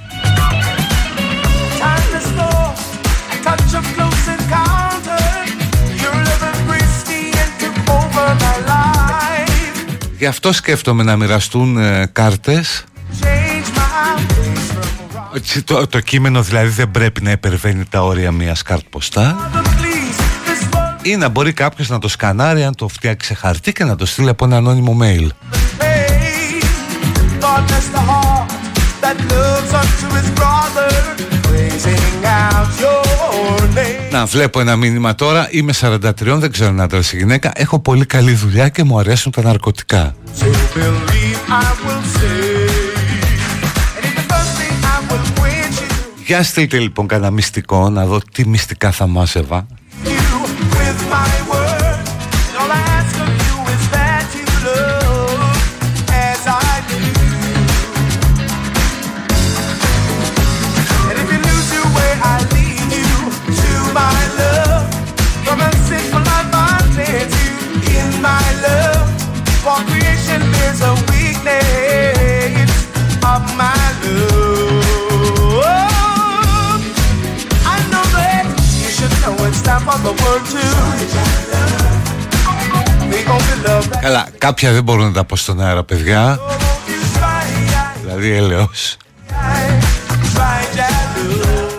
Γι' αυτό σκέφτομαι να μοιραστούν ε, κάρτες. Το, το κείμενο δηλαδή δεν πρέπει να υπερβαίνει τα όρια μιας κάρτ ή να μπορεί κάποιος να το σκανάρει αν το φτιάξει χαρτί και να το στείλει από ένα ανώνυμο mail. Να βλέπω ένα μήνυμα τώρα. Είμαι 43, δεν ξέρω αν άντρας ή γυναίκα. Έχω πολύ καλή δουλειά και μου αρέσουν τα ναρκωτικά. Για στείλτε λοιπόν κανένα μυστικό Να δω τι μυστικά θα μάζευα my way. Καλά, κάποια δεν μπορούν να τα πω στον αέρα, παιδιά. Δηλαδή, έλεος.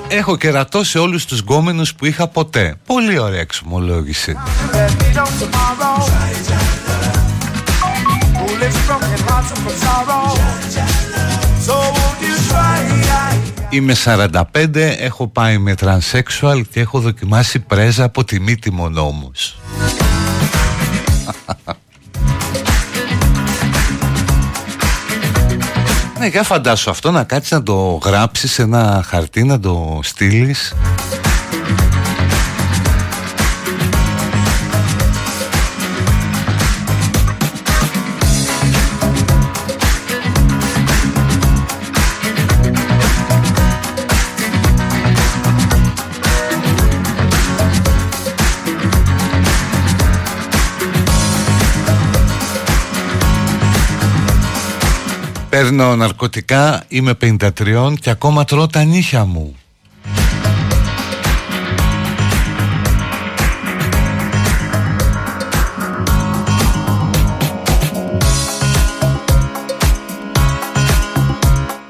Έχω κερατό σε όλους τους γκόμενους που είχα ποτέ. Πολύ ωραία εξομολόγηση. Είμαι 45, έχω πάει με τρανσέξουαλ και έχω δοκιμάσει πρέζα από τη μύτη μονόμους. Ναι, για φαντάσου αυτό να κάτσεις να το γράψεις σε ένα χαρτί, να το στείλεις Παίρνω ναρκωτικά, είμαι 53 και ακόμα τρώω τα νύχια μου.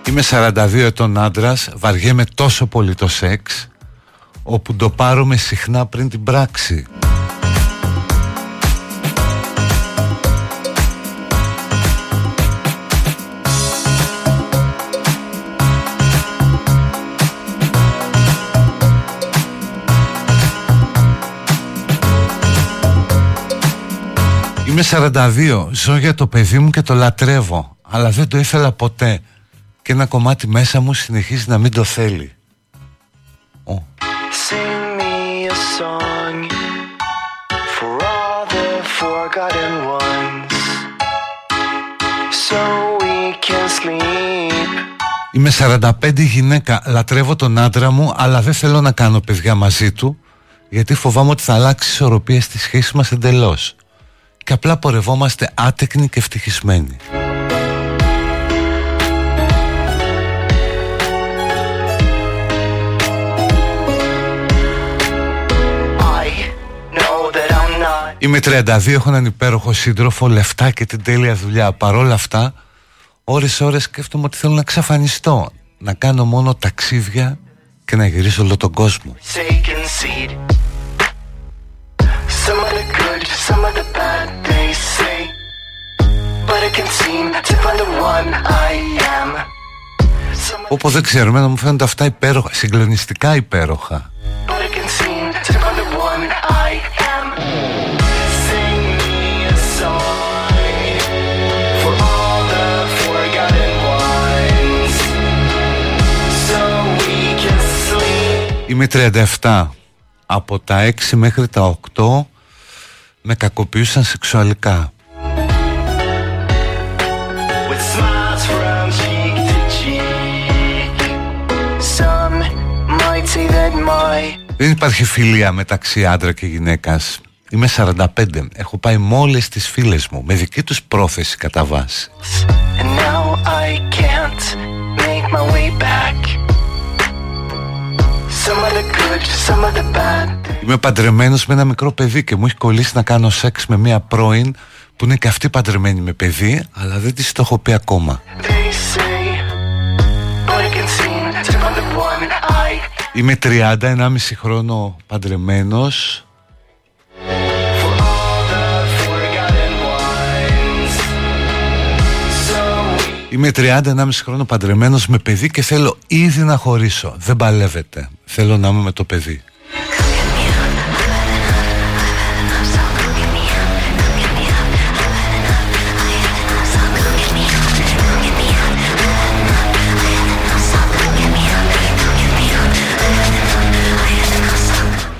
Είμαι 42 ετών άντρας, βαριέμαι τόσο πολύ το σεξ, όπου το πάρουμε συχνά πριν την πράξη. Είμαι 42, ζω για το παιδί μου και το λατρεύω. Αλλά δεν το ήθελα ποτέ. Και ένα κομμάτι μέσα μου συνεχίζει να μην το θέλει. Είμαι 45 γυναίκα, λατρεύω τον άντρα μου αλλά δεν θέλω να κάνω παιδιά μαζί του γιατί φοβάμαι ότι θα αλλάξει η ισορροπία στη σχέση μας εντελώς και απλά πορευόμαστε άτεκνοι και ευτυχισμένοι. Είμαι 32, έχω έναν υπέροχο σύντροφο, λεφτά και την τέλεια δουλειά. Παρόλα αυτά, ώρες ώρες σκέφτομαι ότι θέλω να ξαφανιστώ. Να κάνω μόνο ταξίδια και να γυρίσω όλο τον κόσμο. Όπου δεν ξέρω, εμένα μου φαίνονται αυτά υπέροχα, συγκλονιστικά υπέροχα. Είμαι 37 Από τα 6 μέχρι τα 8 Με κακοποιούσαν σεξουαλικά. Δεν υπάρχει φιλία μεταξύ άντρα και γυναίκας. Είμαι 45, έχω πάει με όλες τις φίλες μου Με δική τους πρόθεση κατά βάση Είμαι παντρεμένος με ένα μικρό παιδί και μου έχει κολλήσει να κάνω σεξ με μια πρώην που είναι και αυτή παντρεμένη με παιδί αλλά δεν της το έχω πει ακόμα. Είμαι 30, 1,5 χρόνο παντρεμένος Είμαι 30,5 χρόνο παντρεμένος με παιδί και θέλω ήδη να χωρίσω. Δεν παλεύετε, Θέλω να είμαι με το παιδί.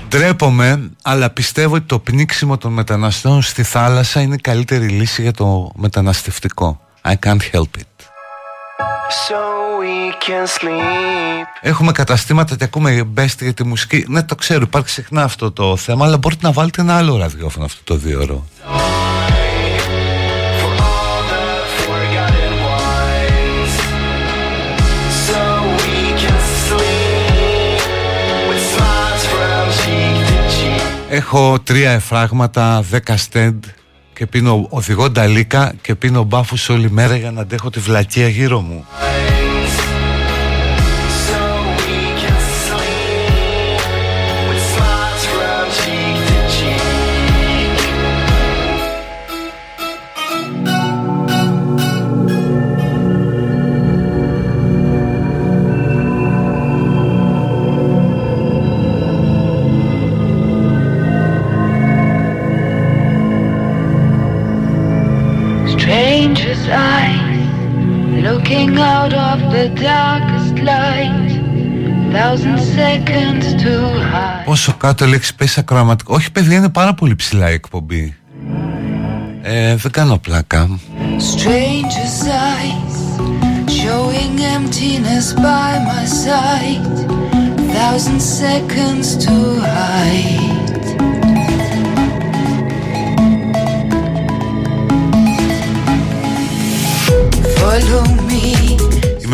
Ντρέπομαι, αλλά πιστεύω ότι το πνίξιμο των μεταναστών στη θάλασσα είναι καλύτερη λύση για το μεταναστευτικό. I can't help it. So we can sleep. Έχουμε καταστήματα και ακούμε μπέστη για τη μουσική. Ναι, το ξέρω, υπάρχει συχνά αυτό το θέμα, αλλά μπορείτε να βάλετε ένα άλλο ραδιόφωνο αυτό το δύο ώρο. Έχω τρία εφράγματα, δέκα στέντ και πίνω οδηγό νταλίκα και πίνω μπάφους όλη μέρα για να αντέχω τη βλακεία γύρω μου. Πόσο κάτω λέξη πέσει ακροαματικό Όχι παιδιά είναι πάρα πολύ ψηλά η εκπομπή. Ε, Δεν κάνω πλάκα. Stranger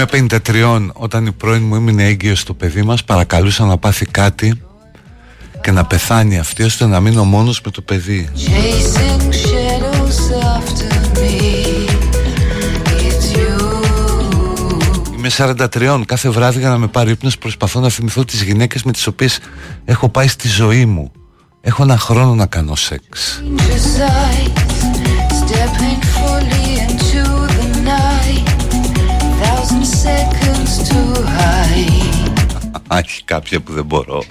sights Showing emptiness by my side Thousand seconds too high Είμαι 53 όταν η πρώην μου έμεινε έγκυος στο παιδί μας παρακαλούσα να πάθει κάτι και να πεθάνει αυτή ώστε να μείνω μόνος με το παιδί. Είμαι 43 κάθε βράδυ για να με πάρει ύπνος προσπαθώ να θυμηθώ τις γυναίκες με τις οποίες έχω πάει στη ζωή μου. Έχω ένα χρόνο να κάνω σεξ Έχει κάποια που δεν μπορώ.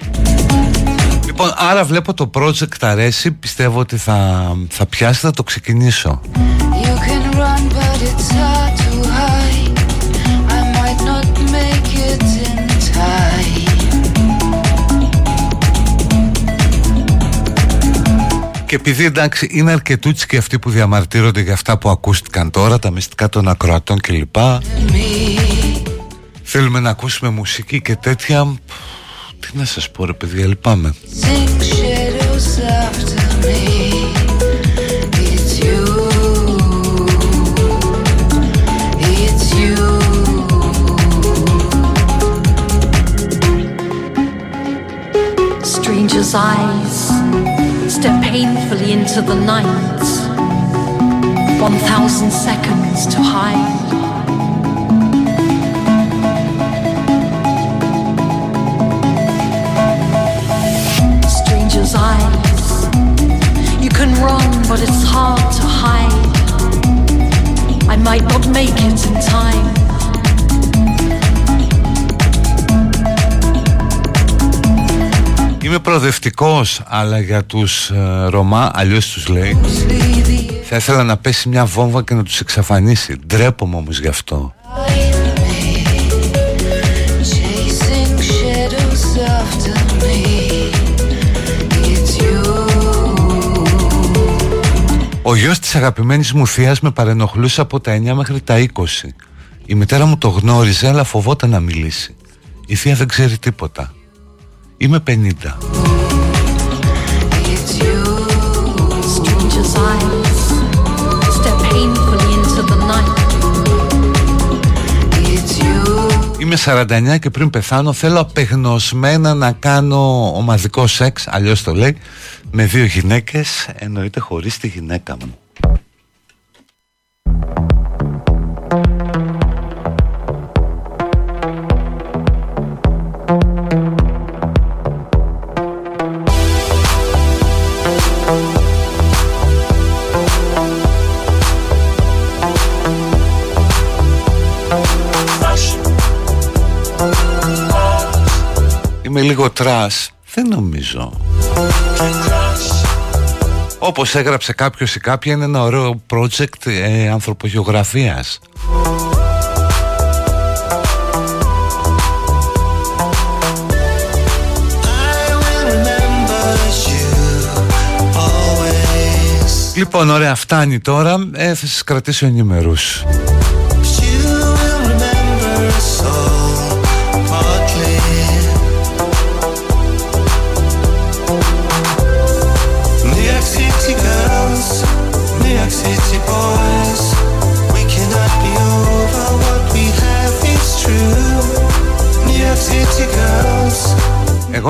Λοιπόν, άρα βλέπω το project αρέσει Πιστεύω ότι θα, θα πιάσει, θα το ξεκινήσω Και επειδή εντάξει είναι αρκετούτσι και αυτοί που διαμαρτύρονται για αυτά που ακούστηκαν τώρα, τα μυστικά των ακροατών κλπ. Θέλουμε να ακούσουμε μουσική και τέτοια. Τι να σας πω ρε παιδιά, λυπάμαι. Stranger's eyes step painfully into the night. One thousand seconds to hide. Stranger's eyes. You can run, but it's hard to hide. I might not make it in time. Είμαι προοδευτικός αλλά για τους ε, Ρωμά αλλιώς τους λέει θα ήθελα να πέσει μια βόμβα και να τους εξαφανίσει. Ντρέπομαι όμως γι' αυτό. Ο γιος της αγαπημένης μου θείας με παρενοχλούσε από τα 9 μέχρι τα 20 Η μητέρα μου το γνώριζε αλλά φοβόταν να μιλήσει. Η θεία δεν ξέρει τίποτα Είμαι 50. Είμαι 49 και πριν πεθάνω θέλω απεγνωσμένα να κάνω ομαδικό σεξ, αλλιώς το λέει, με δύο γυναίκες, εννοείται χωρίς τη γυναίκα μου. είναι λίγο trash Δεν νομίζω Όπως έγραψε κάποιος ή κάποια Είναι ένα ωραίο project ε, Λοιπόν, ωραία, φτάνει τώρα. Ε, θα σας κρατήσω ενήμερους.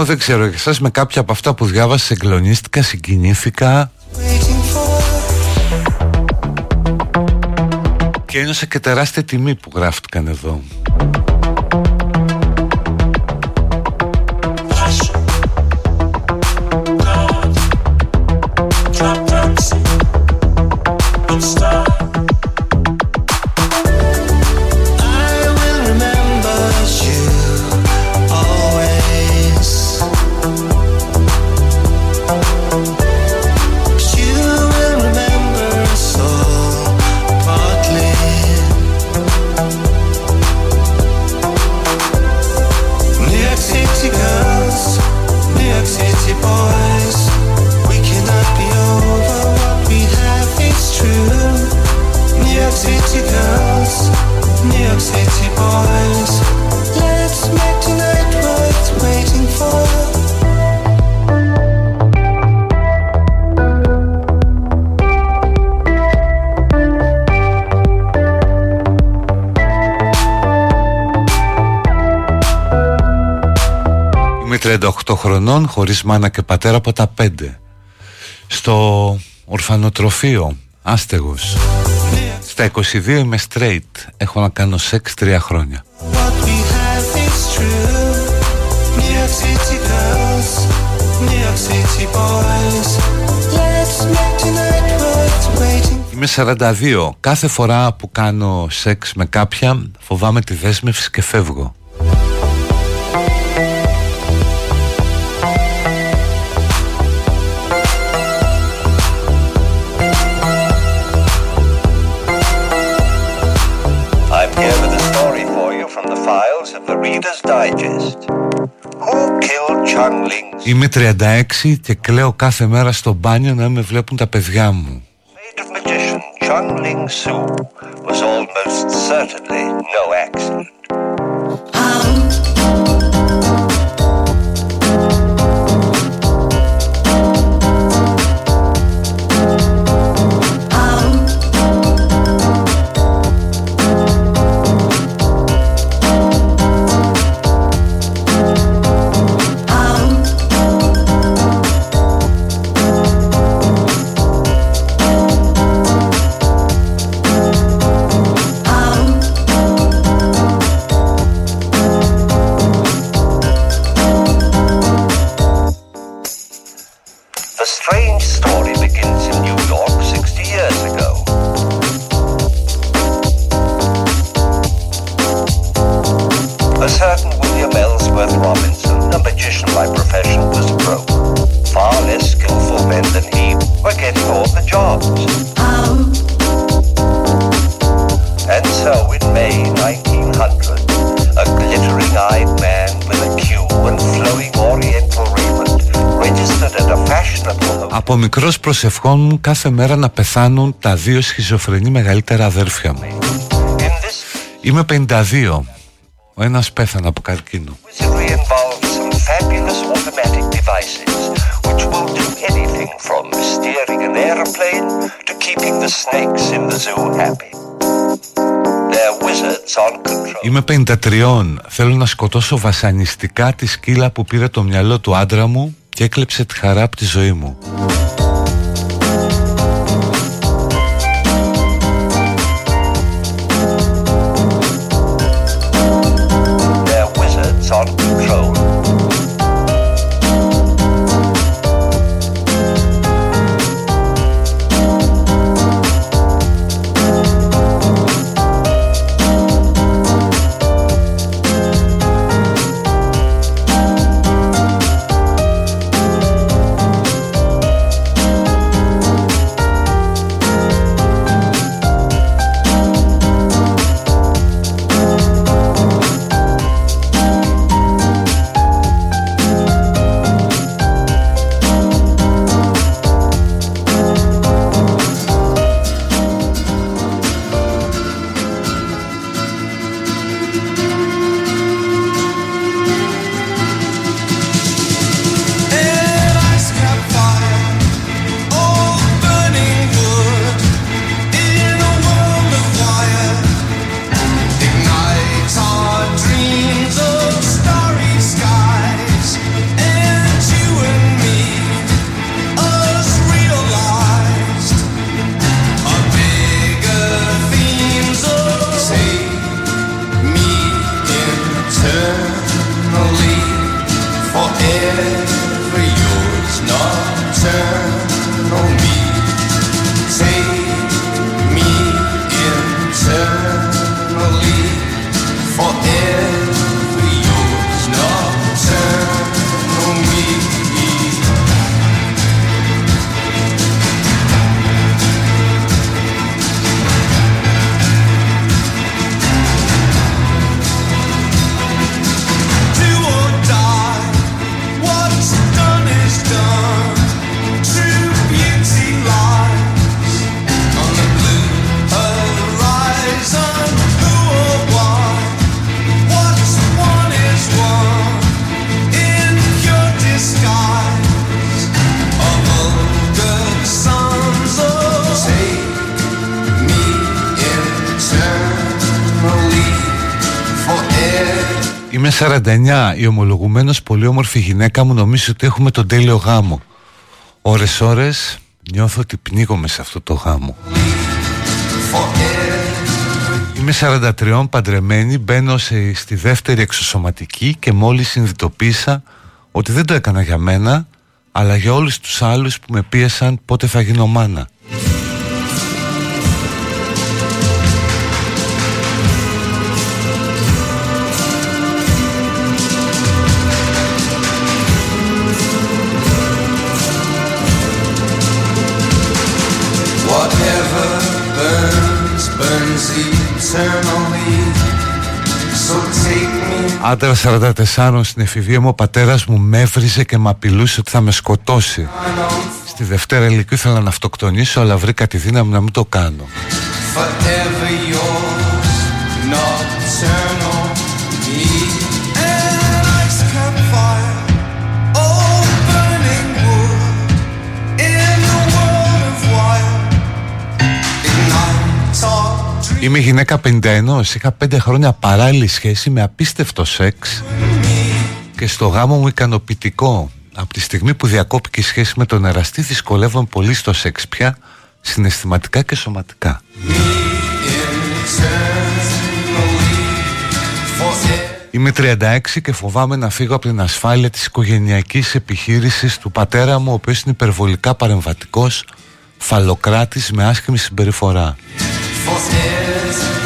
Εγώ δεν ξέρω και εσάς με κάποια από αυτά που διάβασα συγκλονίστηκα, συγκινήθηκα και ένιωσα και τεράστια τιμή που γράφτηκαν εδώ. Χρονών χωρίς μάνα και πατέρα από τα 5 Στο ορφανοτροφείο Άστεγος. Στα 22 είμαι straight. Έχω να κάνω σεξ τρία χρόνια. Είμαι 42 Κάθε φορά που κάνω σεξ με κάποια Φοβάμαι τη δέσμευση και φεύγω Είμαι 36 και κλαίω κάθε μέρα στο μπάνιο να με βλέπουν τα παιδιά μου. was almost certainly no μικρός προσευχών κάθε μέρα να πεθάνουν τα δύο σχιζοφρενή μεγαλύτερα αδέρφια μου. Είμαι 52. Ο ένας πέθανε από καρκίνο. Είμαι 53. Θέλω να σκοτώσω βασανιστικά τη σκύλα που πήρε το μυαλό του άντρα μου και έκλεψε τη χαρά από τη ζωή μου. 49 η ομολογουμένως πολύ όμορφη γυναίκα μου νομίζει ότι έχουμε τον τέλειο γάμο. Ωρες ώρες νιώθω ότι πνίγομαι σε αυτό το γάμο. Είμαι 43 παντρεμένη, μπαίνω σε, στη δεύτερη εξωσωματική και μόλις συνειδητοποίησα ότι δεν το έκανα για μένα αλλά για όλους τους άλλους που με πίεσαν πότε θα γίνω μάνα Άντρα 44 στην εφηβεία μου ο πατέρας μου με έβριζε και με απειλούσε ότι θα με σκοτώσει. Στη Δευτέρα ηλικίου ήθελα να αυτοκτονήσω αλλά βρήκα τη δύναμη να μην το κάνω Είμαι γυναίκα 51, είχα 5 χρόνια παράλληλη σχέση με απίστευτο σεξ και στο γάμο μου ικανοποιητικό. Από τη στιγμή που διακόπηκε η σχέση με τον εραστή δυσκολεύομαι πολύ στο σεξ πια, συναισθηματικά και σωματικά. Είμαι 36 και φοβάμαι να φύγω από την ασφάλεια της οικογενειακής επιχείρησης του πατέρα μου, ο οποίος είναι υπερβολικά παρεμβατικός, φαλοκράτης με άσχημη συμπεριφορά. four stairs.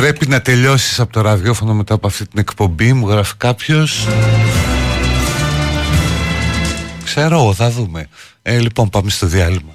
Πρέπει να τελειώσεις από το ραδιόφωνο μετά από αυτή την εκπομπή Μου γράφει κάποιος. Ξέρω, θα δούμε. Ε, Λοιπόν πάμε στο διάλειμμα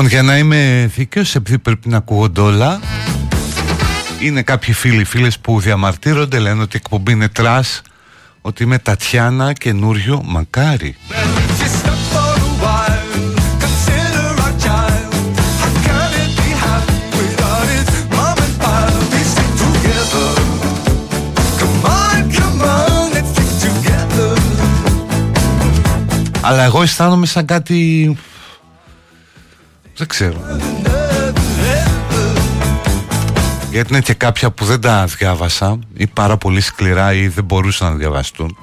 Λοιπόν, για να είμαι δίκαιος, επειδή πρέπει να ακούγονται όλα, είναι κάποιοι φίλοι, φίλες που διαμαρτύρονται, λένε ότι η εκπομπή είναι trash, ότι είμαι Τατιάνα καινούριο μακάρι. Αλλά εγώ αισθάνομαι σαν κάτι... Δεν ξέρω. Γιατί είναι και κάποια που δεν τα διάβασα ή πάρα πολύ σκληρά ή δεν μπορούσαν να διαβαστούν.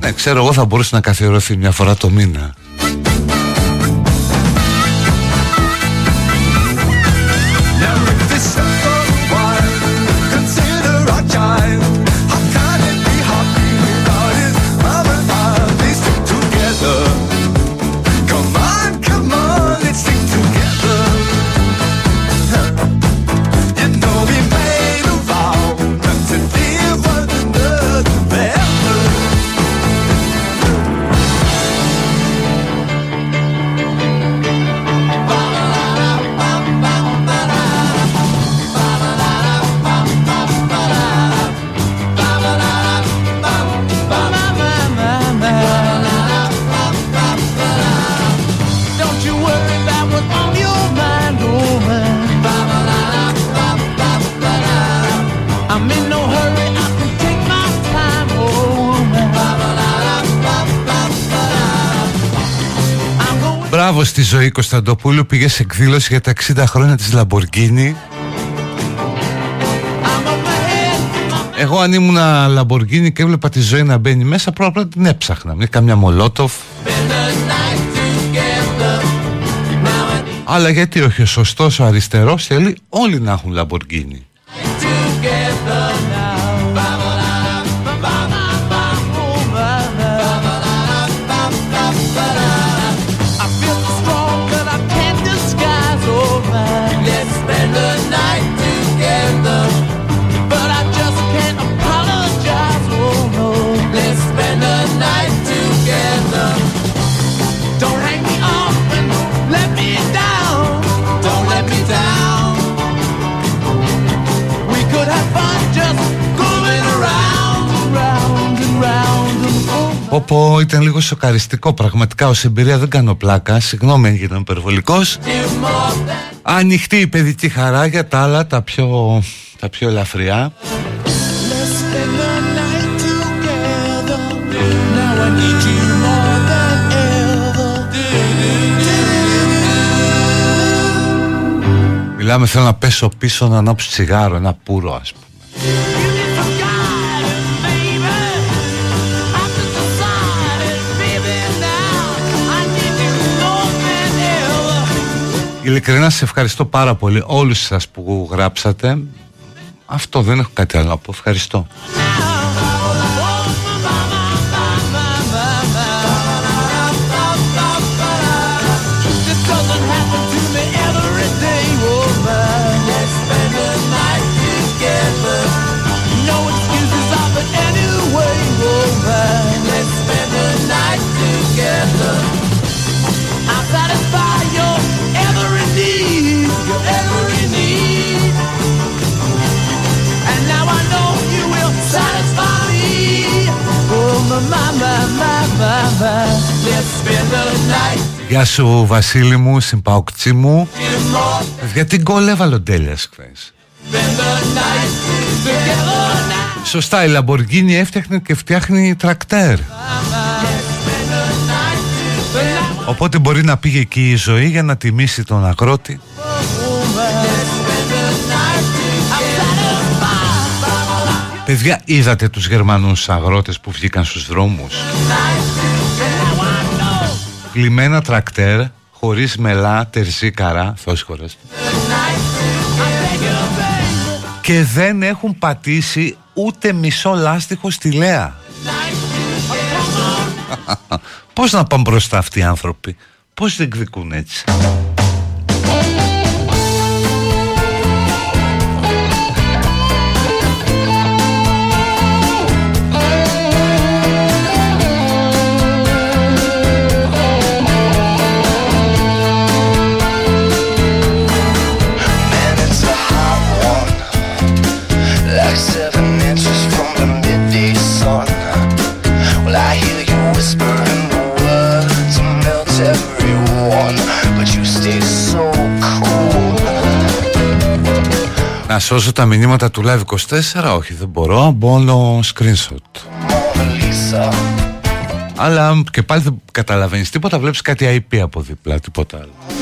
Ναι, ξέρω εγώ θα μπορούσε να καθιερωθεί μια φορά το μήνα Κωνσταντοπούλου πήγε σε εκδήλωση για τα 60 χρόνια της Λαμπορκίνη. Εγώ αν ήμουν Λαμπορκίνη και έβλεπα τη ζωή να μπαίνει μέσα Πρώτα την έψαχνα. Με καμιά Μολότοφ. Αλλά γιατί όχι ο σωστός ο αριστερός θέλει όλοι να έχουν Λαμπορκίνη Όπω ήταν λίγο σοκαριστικό. Πραγματικά ως εμπειρία δεν κάνω πλάκα. Συγγνώμη αν γίνω υπερβολικός. Ανοιχτή η παιδική χαρά για τα άλλα τα πιο, τα πιο ελαφριά. Μιλάμε θέλω να πέσω πίσω να ανάψω τσιγάρο, ένα πουρο ας πούμε Ειλικρινά σε ευχαριστώ πάρα πολύ όλους σας που γράψατε. Αυτό δεν έχω κάτι άλλο να πω. Ευχαριστώ Γεια σου Βασίλη μου, συμπαοκτσί μου. Γιατί γκολ έβαλε ο Ντέλιας χθες; Σωστά η Λαμποργκίνη έφτιαχνε και φτιάχνει τρακτέρ. Οπότε μπορεί να πήγε εκεί η ζωή για να τιμήσει τον αγρότη. Παιδιά είδατε τους Γερμανούς αγρότες που βγήκαν στους δρόμους; Κλειμένα τρακτέρ Χωρίς μελά, τερζή, καρά. Και δεν έχουν πατήσει ούτε μισό λάστιχο στη Λέα. Πώς να πάνε μπροστά αυτοί οι άνθρωποι; Πώς διεκδικούν έτσι; Να σώσω τα μηνύματα του Live24 Όχι δεν μπορώ. Μόνο screenshot. Αλλά και πάλι δεν καταλαβαίνεις τίποτα. Βλέπεις κάτι IP από δίπλα Τίποτα άλλο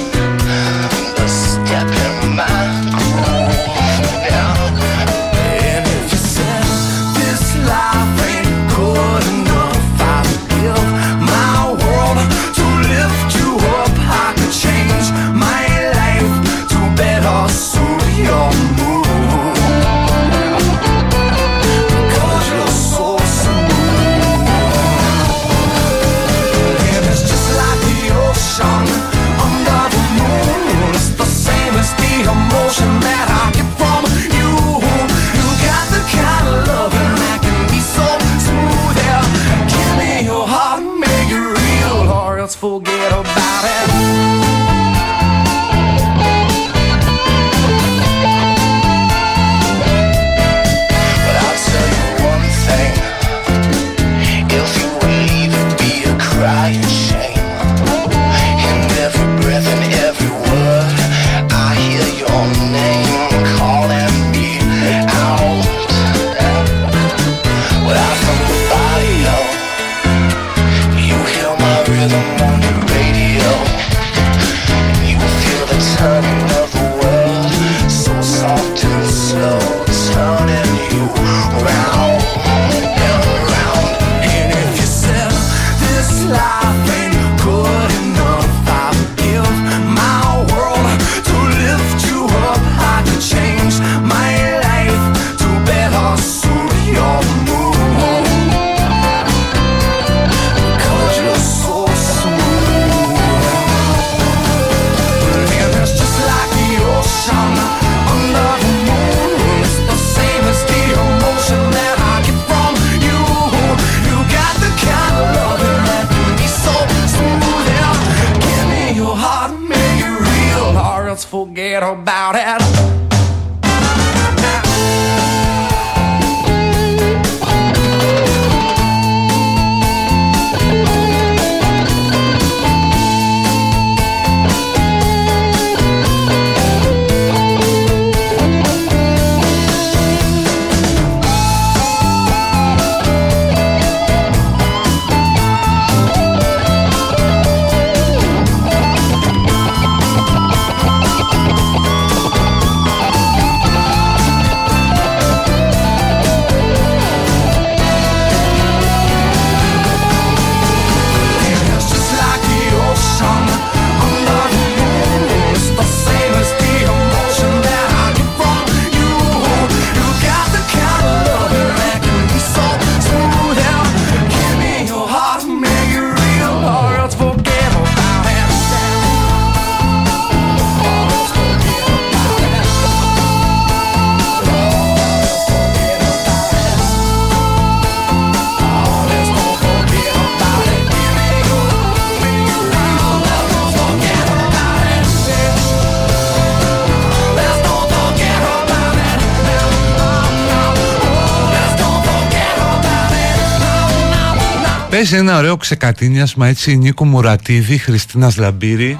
Παίζει ένα ωραίο ξεκατίνιασμα έτσι Νίκο Μουρατίδη, Χριστίνας Λαμπύρη.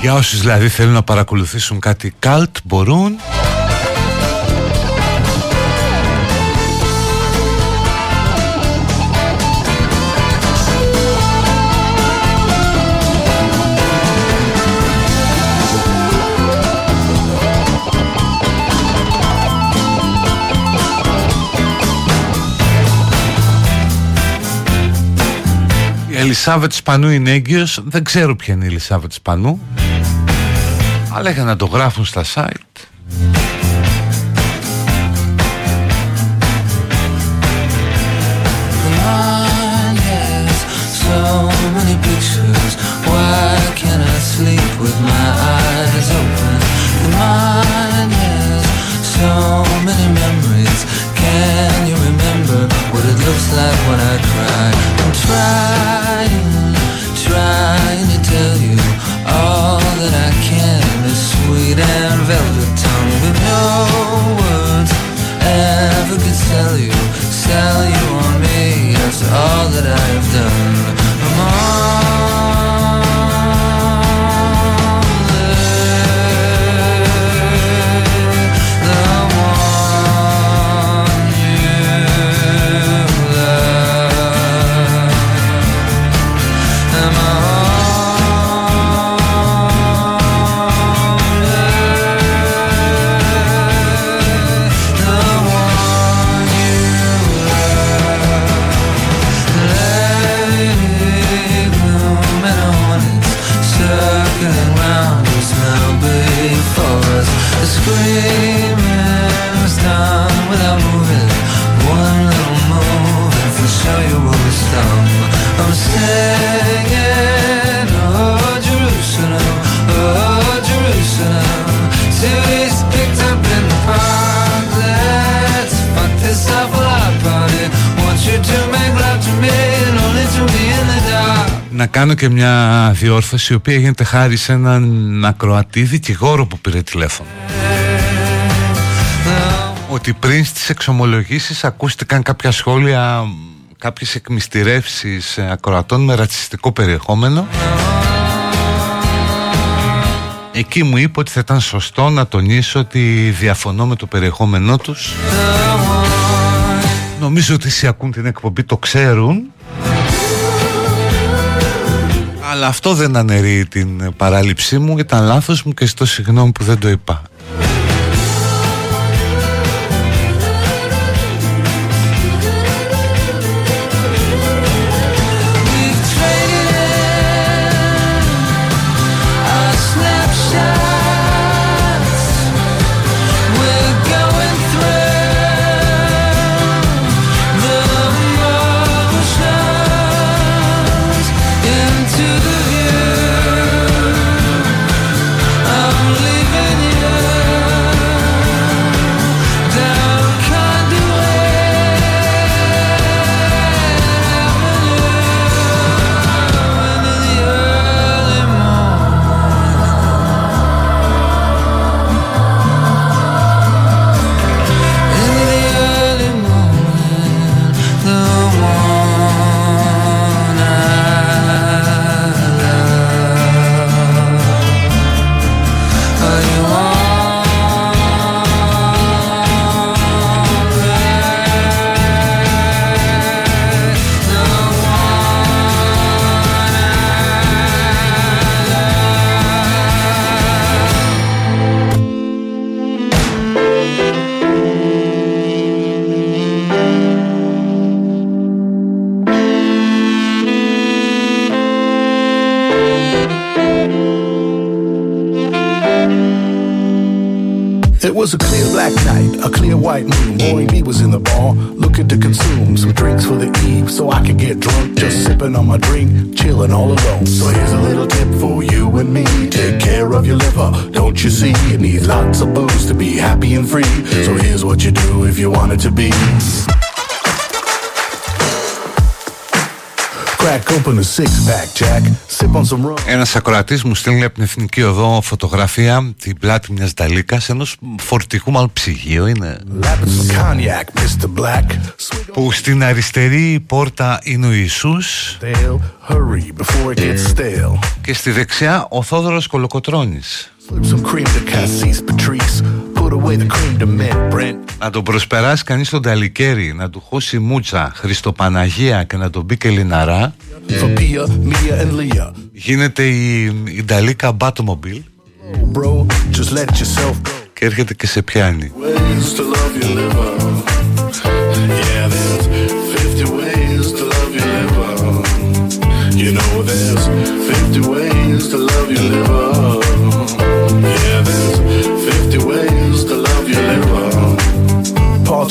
Για όσους δηλαδή θέλουν να παρακολουθήσουν κάτι καλτ μπορούν Ελισάβετ Σπανού είναι έγκυος. Δεν ξέρω ποια είναι η Ελισάβετ Σπανού. Αλλά για να το γράφουν στα site looks like when I cry? I'm trying. trying to tell you all that I can is sweet and velvet tongue with no words ever could sell you, sell you on me. That's all that I have done. Να κάνω και μια διόρθωση η οποία γίνεται χάρη σε έναν ακροατή δικηγόρο που πήρε τηλέφωνο. Ότι πριν στις εξομολογήσεις ακούστηκαν κάποια σχόλια κάποιες εκμυστηρεύσεις ακροατών με ρατσιστικό περιεχόμενο. Εκεί μου είπε ότι θα ήταν σωστό να τονίσω ότι διαφωνώ με το περιεχόμενό τους. Νομίζω ότι όσοι ακούν την εκπομπή το ξέρουν αλλά αυτό δεν αναιρεί την παράληψή μου Ήταν λάθος μου και στο συγγνώμη που δεν το είπα ακροατής μου στέλνει από την Εθνική Οδό φωτογραφία την πλάτη μιας Νταλίκας ενός φορτηγού, μάλλον ψυγείο είναι. Που στην αριστερή πόρτα είναι ο Ιησούς. Και στη δεξιά ο Θόδωρος Κολοκοτρώνης. Να τον προσπεράσει κανείς τον Ταλικέρι Να του χώσει μούτσα Χριστοπαναγία και να τον μπει και λιναρά Γίνεται η, η Νταλίκα Μπάτομομπιλ Και έρχεται και σε πιάνει. You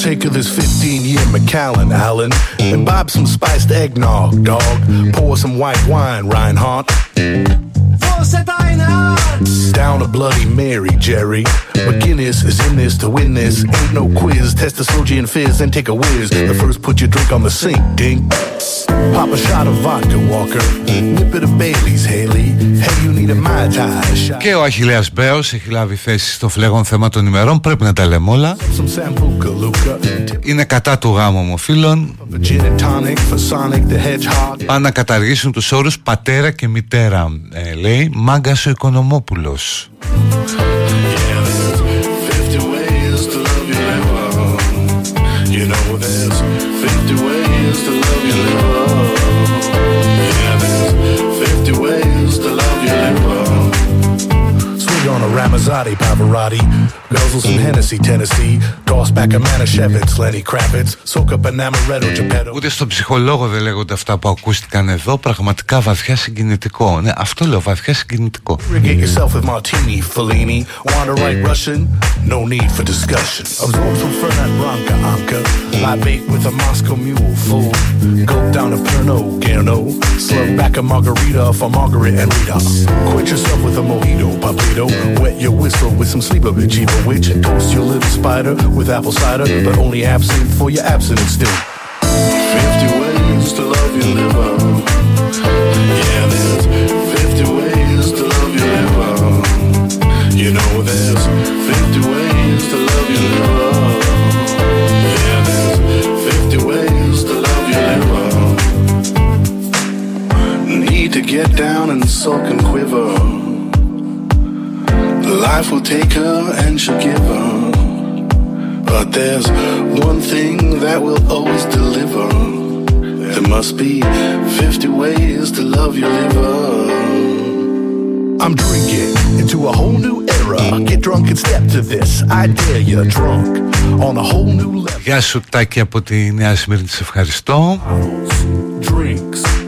Partake of this 15 year Macallan, Allen. Imbibe some spiced eggnog, dog. Pour some white wine, Reinhardt. Down a Bloody Mary, Jerry. But Guinness is in this to win this. Ain't no quiz. Test the slow and fizz, then take a whiz. The first put your drink on the sink, ding. Pop a shot of vodka, Walker. Nip it a Bailey's, Haley. Hey, you need a Mai Tai shot. Και ο Αχιλέας Μπέος έχει λάβει θέση στο φλέγον θέμα των ημερών. Πρέπει να τα λέμε όλα. Some Sambuca, Luca. Είναι κατά του γάμου ομοφύλων. A gin and tonic for Sonic the Hedgehog. Πάνε να καταργήσουν τους όρους πατέρα και μητέρα, ε, λέει. Μάγκας ο Οικονομόπουλος. Yeah, on a Ramazzotti Pavarotti. Guzzle some Hennessy, Tennessee. Toss back a Manischewitz, Lenny Kravitz. Soak up an amaretto, Geppetto. Ούτε στον ψυχολόγο δεν λέγονται αυτά που ακούστηκαν εδώ. Πραγματικά βαθιά συγκινητικό. Ναι, αυτό λέω, βαθιά συγκινητικό. Irrigate yourself with martini, Fellini. Want to write Russian? No need for discussion. Absorb some Fernand Branca, Anka. Libate with a Moscow mule full. Gulp down a Pernod, Gano. Slurp back a margarita for Margaret and Rita. Quench yourself with a mojito, Pablito. Wet your whistle with some sleeper bitch, evil witch. And toast your little spider with apple cider, but only absinthe for your abstinence still. 50 ways to love your liver. Yeah, there's 50 ways to love your liver. You know there's 50 ways to love your liver. Yeah, there's 50 ways to love your liver. Need to get down and sulk and quiver. Life will take her and she'll give her. But there's one thing that will always deliver. There must be 50 ways to love your liver. I'm drinking into a whole new era. Get drunk and step to this. I dare you, drunk on a whole new level. Γεια σου Τάκη από τη Νέα Σμύρνη, σε ευχαριστώ. Drinks, we brings alcohol.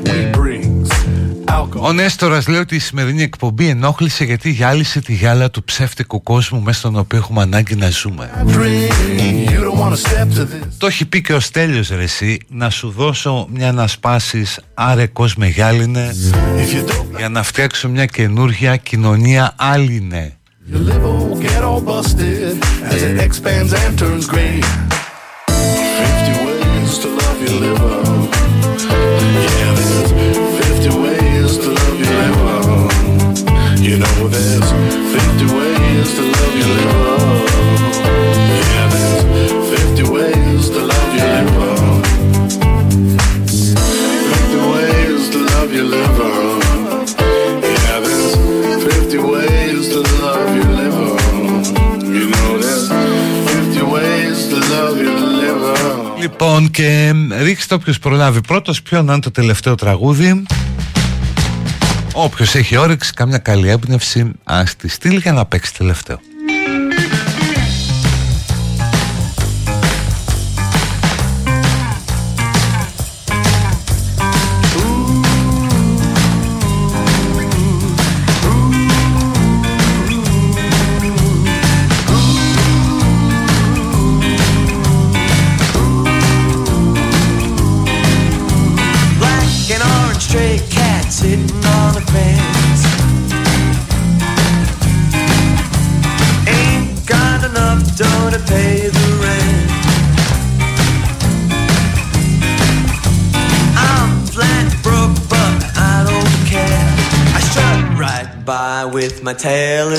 Ο Νέστορας λέει ότι η σημερινή εκπομπή ενόχλησε γιατί γυάλισε τη γυάλα του ψεύτικου κόσμου μέσα στον οποίο έχουμε ανάγκη να ζούμε. Drink, you don't wanna step to this. Το έχει πει και ο Στέλιος ρε εσύ, να σου δώσω μια να σπάσεις άρε κόσμε γυάλινε If you don't, για να φτιάξω μια καινούργια κοινωνία άλλινε. your Λοιπόν και ε, ρίξτε όποιος προλάβει πρώτος ποιον αν το τελευταίο τραγούδι. Όποιος έχει όρεξη, καμιά καλή έμπνευση Ας τη στείλει για να παίξει τελευταίο my tail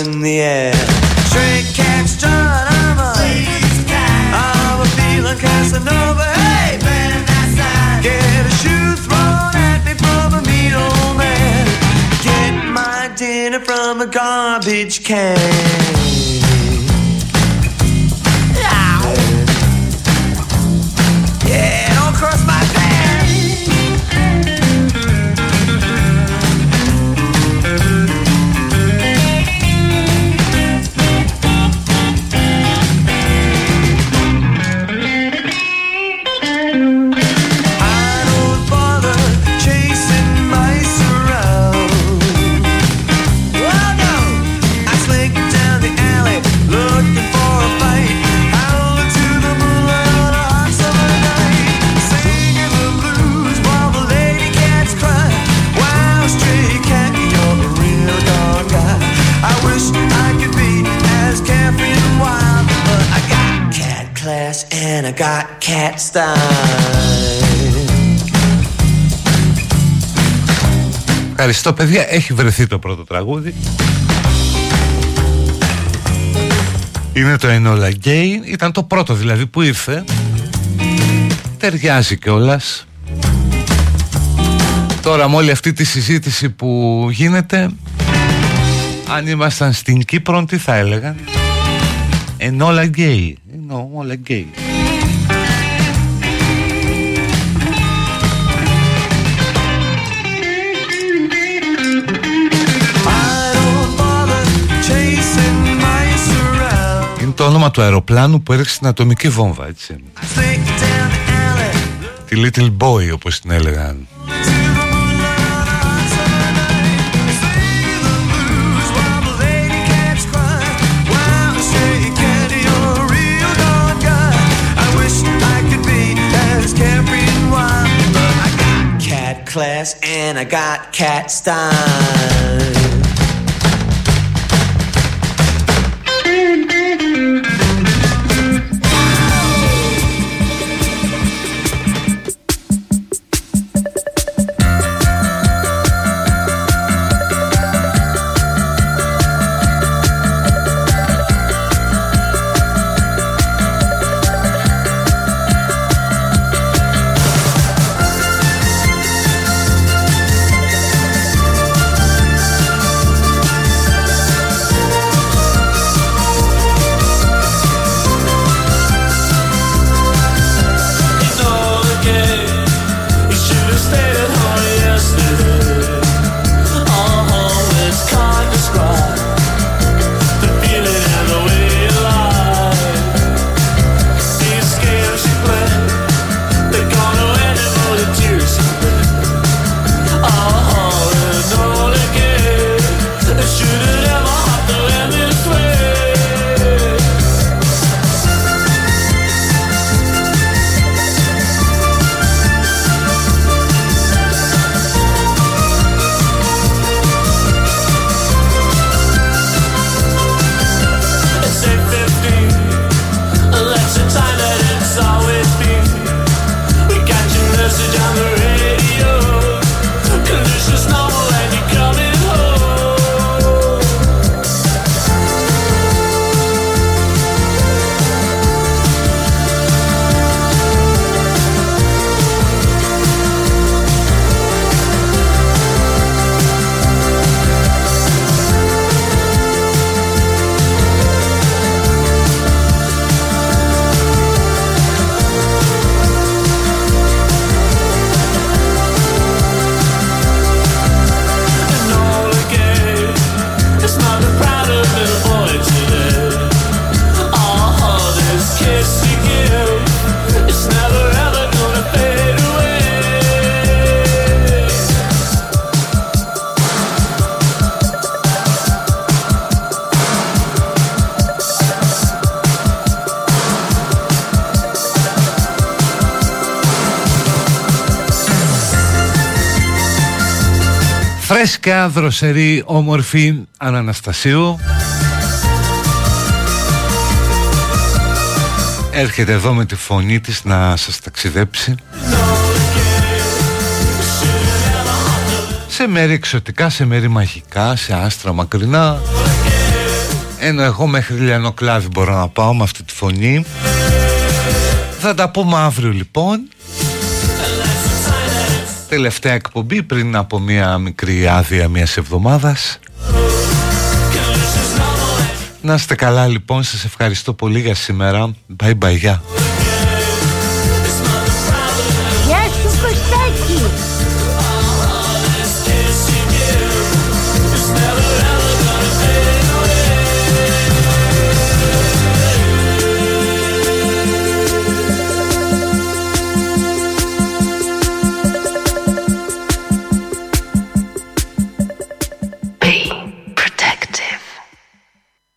Ευχαριστώ παιδιά, έχει βρεθεί το πρώτο τραγούδι. Είναι το Enola Gay Ήταν το πρώτο δηλαδή που ήρθε. Ταιριάζει κιόλας. Τώρα με όλη αυτή τη συζήτηση που γίνεται Αν ήμασταν στην Κύπρο τι θα έλεγαν; Enola Gay Enola Gay το όνομα του αεροπλάνου που έριξε την ατομική βόμβα, έτσι. Τη Little Boy, όπως την έλεγαν. class and I got cat style. Φρέσκα, δροσερή, όμορφη Αναναστασίου. Έρχεται εδώ με τη φωνή της να σας ταξιδέψει. Σε μέρη εξωτικά, σε μέρη μαγικά, σε άστρα μακρινά. Ενώ εγώ μέχρι Λιανοκλάδη μπορώ να πάω με αυτή τη φωνή. Θα τα πούμε αύριο λοιπόν Τελευταία εκπομπή πριν από μια μικρή άδεια μιας εβδομάδας. Να είστε καλά λοιπόν, σας ευχαριστώ πολύ για σήμερα. Bye bye, yeah.